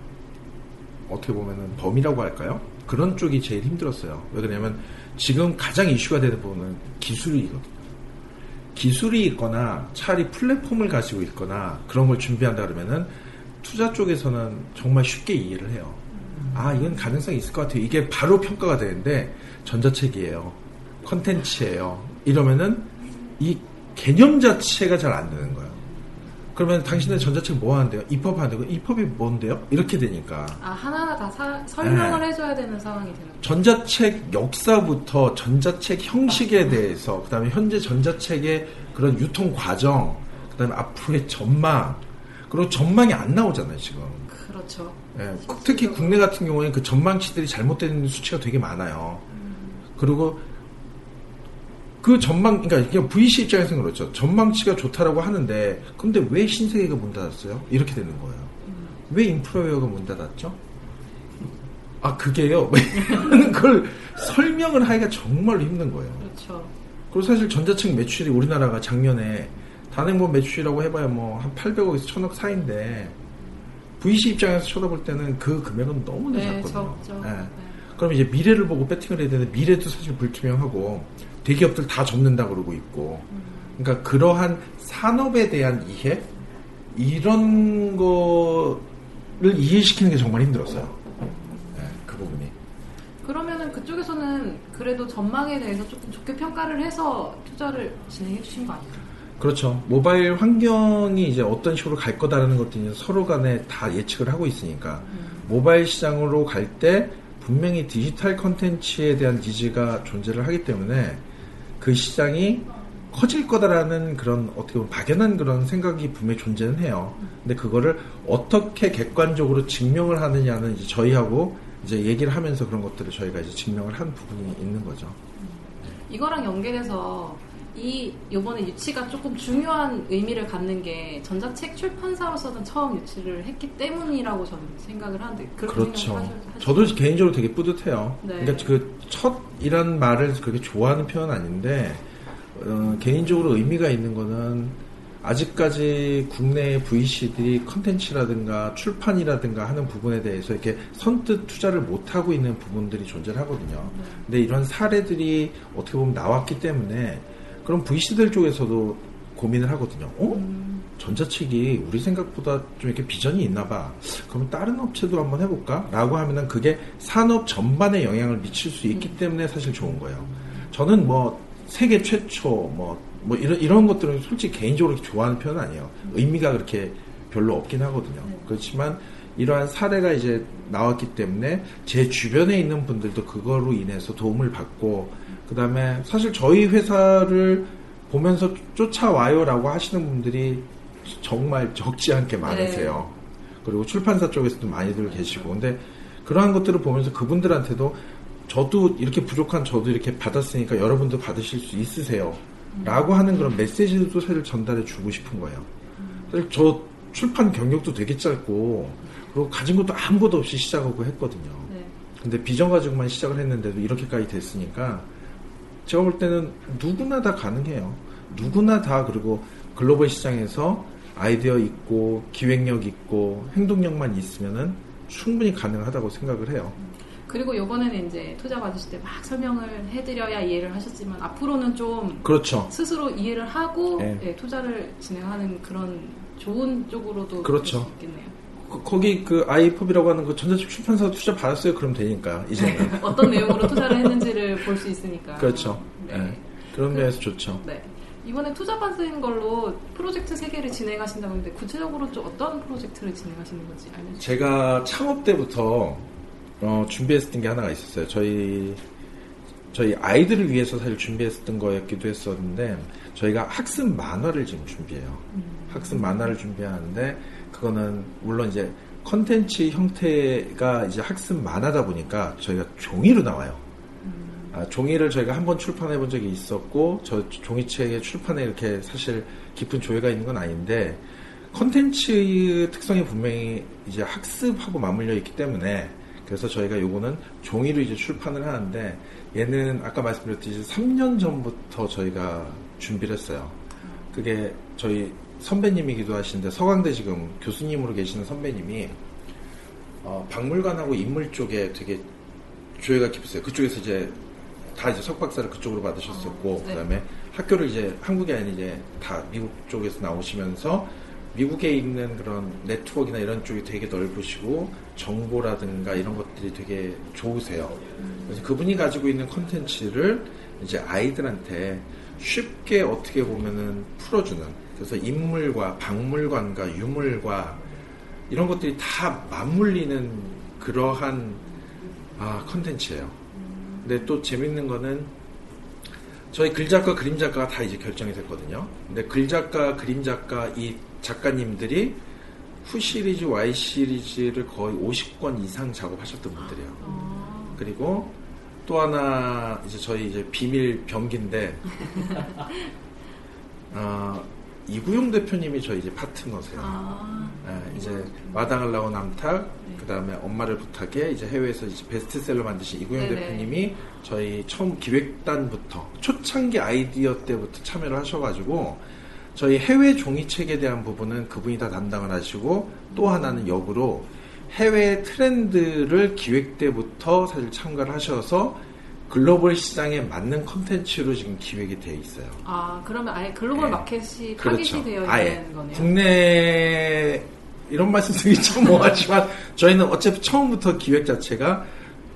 어떻게 보면은 범이라고 할까요? 그런 쪽이 제일 힘들었어요. 왜 그러냐면 지금 가장 이슈가 되는 부분은 기술이거든요. 기술이 있거나 차라리 플랫폼을 가지고 있거나 그런 걸 준비한다 그러면은 투자 쪽에서는 정말 쉽게 이해를 해요. 아, 이건 가능성이 있을 것 같아요. 이게 바로 평가가 되는데 전자책이에요. 컨텐츠예요. 이러면은 이 개념 자체가 잘 안 되는 거예요. 그러면 당신은 전자책 뭐 하는데요? 입법하는데요? 입법이 뭔데요? 이렇게 되니까. 아 하나하나 다 사- 설명을 네. 해줘야 되는 상황이 되는 거죠. 전자책 역사부터 전자책 형식에 대해서, 그 다음에 현재 전자책의 그런 유통 과정, 그 다음에 앞으로의 전망, 그리고 전망이 안 나오잖아요, 지금. 그렇죠. 예, 특히 국내 같은 경우에 그 전망치들이 잘못된 수치가 되게 많아요. 그리고 그 전망, 그러니까 그냥 VC 입장에서는 그렇죠. 전망치가 좋다라고 하는데, 근데 왜 신세계가 문 닫았어요? 이렇게 되는 거예요. 왜 인프라웨어가 문 닫았죠? 아, 그게요? [laughs] 그걸 설명을 하기가 정말로 힘든 거예요. 그렇죠. 그리고 사실 전자책 매출이 우리나라가 작년에 단행본 매출이라고 해봐야 뭐 한 800억에서 1000억 사이인데 VC 입장에서 쳐다볼 때는 그 금액은 너무나 네, 작거든요. 적죠. 예. 네. 그럼 이제 미래를 보고 배팅을 해야 되는데 미래도 사실 불투명하고 대기업들 다 접는다 그러고 있고 그러니까 그러한 산업에 대한 이해 이런 거를 이해시키는 게 정말 힘들었어요. 예, 그 부분이. 그러면은 그쪽에서는 그래도 전망에 대해서 조금 좋게 평가를 해서 투자를 진행해 주신 거 아닌가요? 그렇죠. 모바일 환경이 이제 어떤 식으로 갈 거다라는 것들이 서로 간에 다 예측을 하고 있으니까 모바일 시장으로 갈 때 분명히 디지털 컨텐츠에 대한 니즈가 존재를 하기 때문에 그 시장이 커질 거다라는 그런 어떻게 보면 막연한 그런 생각이 분명히 존재는 해요. 근데 그거를 어떻게 객관적으로 증명을 하느냐는 이제 저희하고 이제 얘기를 하면서 그런 것들을 저희가 이제 증명을 한 부분이 있는 거죠. 이거랑 연계돼서 이 요번에 유치가 조금 중요한 의미를 갖는 게 전자책 출판사로서는 처음 유치를 했기 때문이라고 저는 생각을 하는데 그렇죠. 저도 개인적으로 되게 뿌듯해요. 네. 그러니까 그 첫이란 말을 그렇게 좋아하는 표현은 아닌데 어, 개인적으로 의미가 있는 거는 아직까지 국내 VC들이 컨텐츠라든가 출판이라든가 하는 부분에 대해서 이렇게 선뜻 투자를 못 하고 있는 부분들이 존재를 하거든요. 근데 이런 사례들이 어떻게 보면 나왔기 때문에 그럼 VC들 쪽에서도 고민을 하거든요. 어? 전자책이 우리 생각보다 좀 이렇게 비전이 있나 봐. 그러면 다른 업체도 한번 해볼까? 라고 하면은 그게 산업 전반에 영향을 미칠 수 있기 때문에 사실 좋은 거예요. 저는 뭐 세계 최초 뭐, 뭐 이런, 이런 것들은 솔직히 개인적으로 좋아하는 편은 아니에요. 의미가 그렇게 별로 없긴 하거든요. 그렇지만 이러한 사례가 이제 나왔기 때문에 제 주변에 있는 분들도 그거로 인해서 도움을 받고 그 다음에 사실 저희 회사를 보면서 쫓아와요라고 하시는 분들이 정말 적지 않게 많으세요. 그리고 출판사 쪽에서도 많이들 계시고 근데 그러한 것들을 보면서 그분들한테도 저도 이렇게 부족한 저도 이렇게 받았으니까 여러분도 받으실 수 있으세요. 라고 하는 그런 메시지도 사실 전달해 주고 싶은 거예요. 사실 저 출판 경력도 되게 짧고 그리고 가진 것도 아무것도 없이 시작하고 했거든요. 네. 근데 비전 가지고만 시작을 했는데도 이렇게까지 됐으니까 제가 볼 때는 누구나 다 가능해요. 누구나 다 그리고 글로벌 시장에서 아이디어 있고 기획력 있고 행동력만 있으면은 충분히 가능하다고 생각을 해요. 그리고 요번에는 이제 투자 받으실 때 막 설명을 해드려야 이해를 하셨지만 앞으로는 좀 그렇죠. 스스로 이해를 하고 네. 예, 투자를 진행하는 그런 좋은 쪽으로도 그렇죠. 있겠네요. 거- 거기 그 아이펍이라고 하는 그 전자책 출판사 투자 받았어요. 그럼 되니까 이제는 [laughs] 어떤 내용으로 투자를 했는지를 볼 수 있으니까. 그렇죠. 네. 예. 그런 면에서 좋죠. 네. 이번에 투자 받은 걸로 프로젝트 세 개를 진행하신다고 했는데 구체적으로 좀 어떤 프로젝트를 진행하시는 건지 알려주세요. 제가 창업 때부터 어, 준비했었던 게 하나가 있었어요. 저희 저희 아이들을 위해서 사실 준비했었던 거였기도 했었는데 저희가 학습 만화를 지금 준비해요. 학습 만화를 준비하는데 그거는 물론 이제 컨텐츠 형태가 이제 학습 만화다 보니까 저희가 종이로 나와요. 아, 종이를 저희가 한 번 출판해 본 적이 있었고 저 종이책의 출판에 이렇게 사실 깊은 조예가 있는 건 아닌데 컨텐츠의 특성이 분명히 이제 학습하고 맞물려 있기 때문에 그래서 저희가 요거는 종이로 이제 출판을 하는데 얘는 아까 말씀드렸듯이 3년 전부터 저희가 준비를 했어요. 그게 저희 선배님이기도 하신데 서강대 지금 교수님으로 계시는 선배님이 어, 박물관하고 인물 쪽에 되게 조예가 깊으세요. 그쪽에서 이제 다 이제 석박사를 그쪽으로 받으셨었고 네. 그다음에 학교를 이제 한국이 아닌 이제 다 미국 쪽에서 나오시면서 미국에 있는 그런 네트워크나 이런 쪽이 되게 넓으시고 정보라든가 이런 것들이 되게 좋으세요. 그래서 그분이 가지고 있는 컨텐츠를 이제 아이들한테 쉽게 어떻게 보면은 풀어주는 그래서 인물과 박물관과 유물과 이런 것들이 다 맞물리는 그러한 아 컨텐츠예요. 근데 또 재밌는 거는 저희 글작가, 그림작가가 다 이제 결정이 됐거든요. 근데 글작가, 그림작가 이 작가님들이 후 시리즈, Y 시리즈를 거의 50권 이상 작업하셨던 분들이에요. 그리고 또 하나 이제 저희 이제 비밀 병기인데 어, [laughs] 이구용 대표님이 저희 이제 파트너세요. 아, 예, 이제 마당을 나온 남탁, 그 다음에 엄마를 부탁해 이제 해외에서 이제 베스트셀러 만드신 이구영 네네. 대표님이 저희 처음 기획단부터 초창기 아이디어 때부터 참여를 하셔가지고 저희 해외 종이책에 대한 부분은 그분이 다 담당을 하시고 또 하나는 역으로 해외 트렌드를 기획 때부터 사실 참가를 하셔서 글로벌 시장에 맞는 컨텐츠로 지금 기획이 되어 있어요. 아 그러면 아예 글로벌 네. 마켓이 타깃이 그렇죠. 되어 아예 있는 거네요. 국내 이런 말씀 드리기 참 [laughs] 뭐하지만 저희는 어차피 처음부터 기획 자체가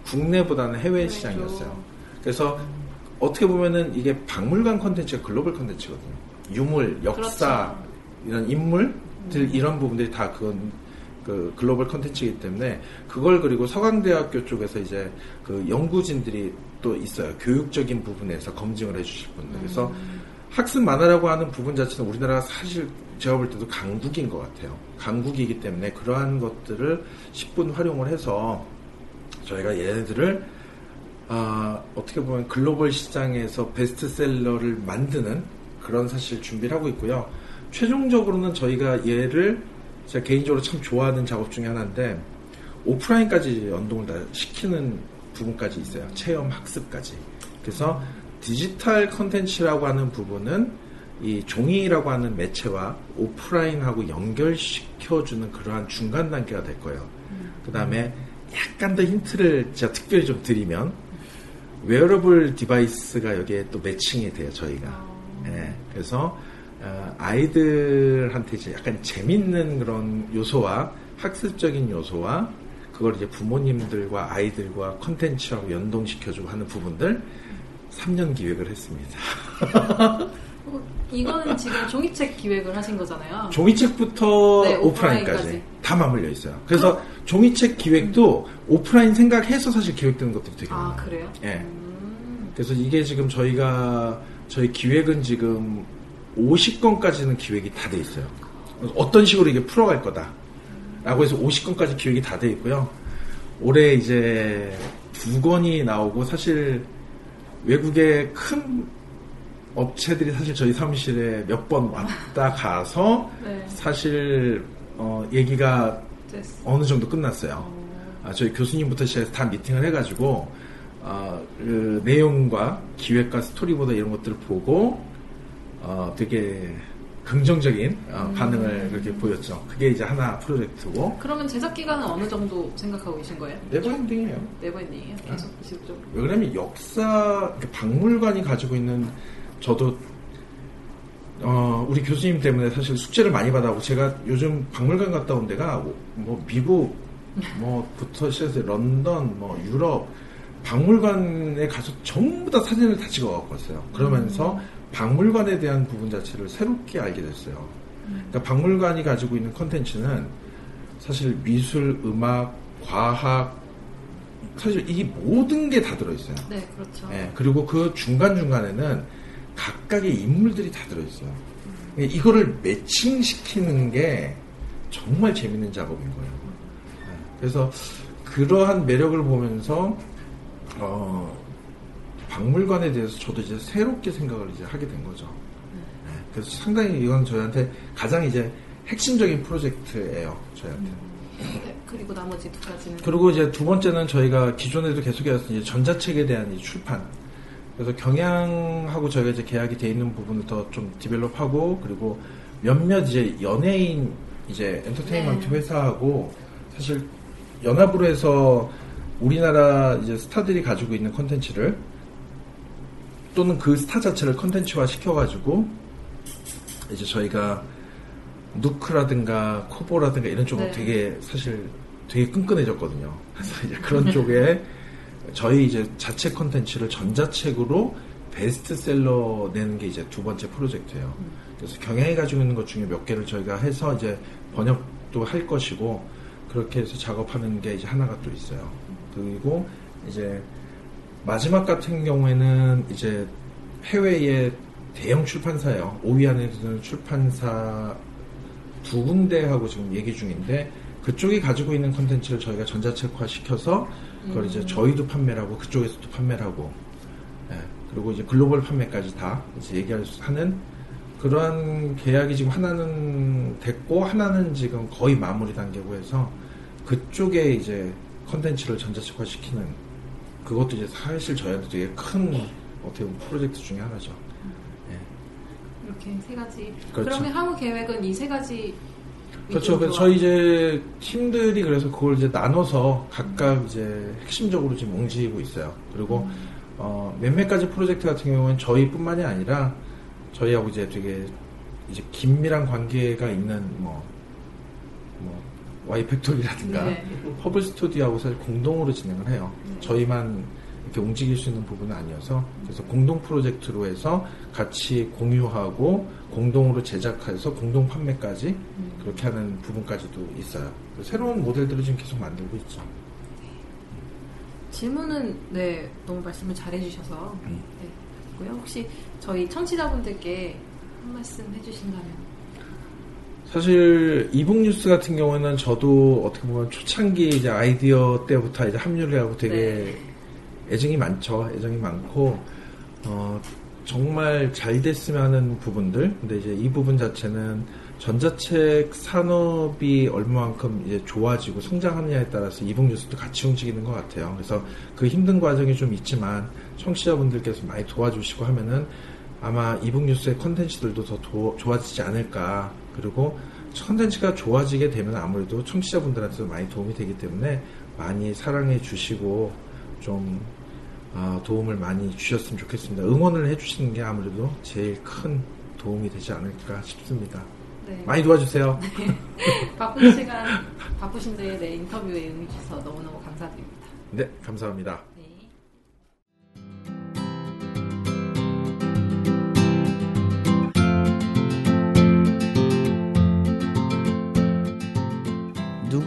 국내보다는 해외 시장이었어요. 그래서 어떻게 보면은 이게 박물관 컨텐츠가 글로벌 컨텐츠거든요. 유물, 역사, 그렇죠. 이런 인물들 이런 부분들이 다 그건 그 글로벌 컨텐츠이기 때문에 그걸 그리고 서강대학교 쪽에서 이제 그 연구진들이 또 있어요. 교육적인 부분에서 검증을 해주실 분들. 그래서 학습 만화라고 하는 부분 자체는 우리나라가 사실 제가 볼 때도 강국인 것 같아요. 강국이기 때문에 그러한 것들을 10분 활용을 해서 저희가 얘네들을 아, 어떻게 보면 글로벌 시장에서 베스트셀러를 만드는 그런 사실 준비를 하고 있고요. 최종적으로는 저희가 얘를 제가 개인적으로 참 좋아하는 작업 중에 하나인데 오프라인까지 연동을 다 시키는 부분까지 있어요. 체험 학습까지. 그래서 디지털 컨텐츠라고 하는 부분은 이 종이라고 하는 매체와 오프라인하고 연결시켜주는 그러한 중간 단계가 될 거예요. 그 다음에 약간 더 힌트를 제가 특별히 좀 드리면 wearable device가 여기에 또 매칭이 돼요, 저희가. 예, 그래서 어, 아이들한테 이제 약간 재밌는 그런 요소와 학습적인 요소와 그걸 이제 부모님들과 아이들과 컨텐츠하고 연동시켜주고 하는 부분들 3년 기획을 했습니다. 어, 이거는 지금 종이책 기획을 하신 거잖아요. 종이책부터 네, 오프라인까지. 오프라인까지. 다 맞물려 있어요. 그래서 종이책 기획도 오프라인 생각해서 사실 기획되는 것들이 되게 아 많아요. 그래요? 예. 음, 그래서 이게 지금 저희가 저희 기획은 지금 50건까지는 기획이 다 돼 있어요. 어떤 식으로 이게 풀어갈 거다. 라고 해서 50건까지 기획이 다 돼 있고요. 올해 이제 두 건이 나오고 사실 외국의 큰 업체들이 사실 저희 사무실에 몇 번 왔다 가서 [laughs] 네. 사실 어, 얘기가 됐어. 어느 정도 끝났어요. 아, 저희 교수님부터 시작해서 다 미팅을 해가지고 어, 그 내용과 기획과 스토리보다 이런 것들을 보고 어, 되게 긍정적인 어, 음. 반응을 그렇게 보였죠. 그게 이제 하나 프로젝트고 그러면 제작 기간은 어느 정도 생각하고 계신 거예요? 네버엔딩이에요. 네버엔딩이에요? 계속 지속적으로. 왜 그러냐면 역사 박물관이 가지고 있는 저도 어, 우리 교수님 때문에 사실 숙제를 많이 받아고 제가 요즘 박물관 갔다 온 데가 뭐 미국 뭐부터 시작해서 런던 뭐 유럽 박물관에 가서 전부 다 사진을 다 찍어 갖고 왔어요. 그러면서 박물관에 대한 부분 자체를 새롭게 알게 됐어요. 그러니까 박물관이 가지고 있는 컨텐츠는 사실 미술, 음악, 과학 사실 이 모든 게 다 들어있어요. 네, 그렇죠. 예, 그리고 그 중간중간에는 각각의 인물들이 다 들어있어요. 이거를 매칭시키는 게 정말 재밌는 작업인 거예요. 예, 그래서 그러한 매력을 보면서, 어, 박물관에 대해서 저도 이제 새롭게 생각을 이제 하게 된 거죠. 예, 그래서 상당히 이건 저희한테 가장 이제 핵심적인 프로젝트예요, 저희한테. 네, 그리고 나머지 두 가지는 그리고 이제 두 번째는 저희가 기존에도 계속해서 이제 전자책에 대한 이 출판. 그래서 경향하고 저희가 이제 계약이 돼 있는 부분을 더 좀 develop하고 그리고 몇몇 이제 연예인 이제 엔터테인먼트 네. 회사하고 사실 연합으로 해서 우리나라 이제 스타들이 가지고 있는 컨텐츠를 또는 그 스타 자체를 컨텐츠화 시켜가지고 이제 저희가 누크라든가 코보라든가 이런 쪽은 네. 되게 사실 되게 끈끈해졌거든요. 그래서 이제 그런 쪽에 저희 이제 자체 컨텐츠를 전자책으로 베스트셀러 내는 게 이제 두 번째 프로젝트예요. 그래서 경향이 가지고 있는 것 중에 몇 개를 저희가 해서 이제 번역도 할 것이고 그렇게 해서 작업하는 게 이제 하나가 또 있어요. 그리고 이제 마지막 같은 경우에는 이제 해외의 대형 출판사예요. 5위 안에 드는 출판사 두 군데하고 지금 얘기 중인데 그쪽이 가지고 있는 컨텐츠를 저희가 전자책화 시켜서 그걸 이제 저희도 판매를 하고 그쪽에서도 판매를 하고 예, 그리고 이제 글로벌 판매까지 다 이제 얘기할 수 하는 그러한 계약이 지금 하나는 됐고 하나는 지금 거의 마무리 단계고 해서 그쪽에 이제 컨텐츠를 전자책화 시키는 그것도 이제 사실 저희한테 되게 큰 어떻게 보면 프로젝트 중에 하나죠. 이렇게 세 가지. 그렇죠. 그러면 향후 계획은 이 세 가지. 그렇죠. 그래서 저희 이제 팀들이 그래서 그걸 이제 나눠서 각각 이제 핵심적으로 지금 움직이고 있어요. 그리고 어, 몇몇 가지 프로젝트 같은 경우는 저희뿐만이 아니라 저희하고 이제 되게 이제 긴밀한 관계가 있는 뭐, 뭐 와이팩토리라든가 네. 허블 스튜디오하고 사실 공동으로 진행을 해요. 저희만 이렇게 움직일 수 있는 부분은 아니어서 그래서 공동 프로젝트로 해서 같이 공유하고 공동으로 제작해서 공동 판매까지 그렇게 하는 부분까지도 있어요. 새로운 모델들을 지금 계속 만들고 있죠. 질문은 네 너무 말씀을 잘해주셔서 음. 네, 고요 혹시 저희 청취자분들께 한 말씀 해주신다면 사실 이북 뉴스 같은 경우에는 저도 어떻게 보면 초창기 이제 아이디어 때부터 이제 합류를 하고 되게 애정이 많죠. 애정이 많고 어, 정말 잘 됐으면 하는 부분들. 근데 이제 이 부분 자체는 전자책 산업이 얼마만큼 이제 좋아지고 성장하느냐에 따라서 이북 뉴스도 같이 움직이는 것 같아요. 그래서 그 힘든 과정이 좀 있지만 청취자분들께서 많이 도와주시고 하면은 아마 이북 뉴스의 컨텐츠들도 더 도- 좋아지지 않을까. 그리고 컨텐츠가 좋아지게 되면 아무래도 청취자분들한테도 많이 도움이 되기 때문에 많이 사랑해 주시고 좀 아, 도움을 많이 주셨으면 좋겠습니다. 응원을 해주시는 게 아무래도 제일 큰 도움이 되지 않을까 싶습니다. 네. 많이 도와주세요. [laughs] 바쁜 시간 바쁘신데 네, 인터뷰에 응해주셔서 너무너무 감사드립니다. 네, 감사합니다.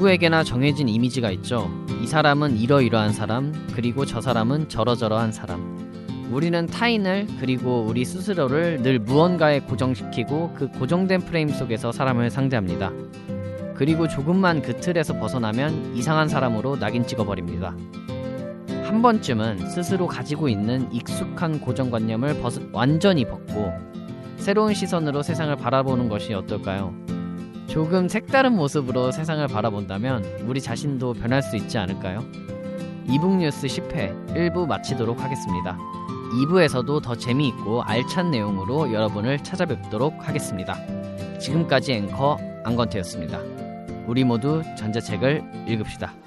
누구에게나 정해진 이미지가 있죠. 이 사람은 이러이러한 사람, 그리고 저 사람은 저러저러한 사람. 우리는 타인을 그리고 우리 스스로를 늘 무언가에 고정시키고 그 고정된 프레임 속에서 사람을 상대합니다. 그리고 조금만 그 틀에서 벗어나면 이상한 사람으로 낙인 찍어버립니다. 한 번쯤은 스스로 가지고 있는 익숙한 고정관념을 벗- 완전히 벗고 새로운 시선으로 세상을 바라보는 것이 어떨까요? 조금 색다른 모습으로 세상을 바라본다면 우리 자신도 변할 수 있지 않을까요? 이북 뉴스 10회 1부 마치도록 하겠습니다. 2부에서도 더 재미있고 알찬 내용으로 여러분을 찾아뵙도록 하겠습니다. 지금까지 앵커 안건태였습니다. 우리 모두 전자책을 읽읍시다.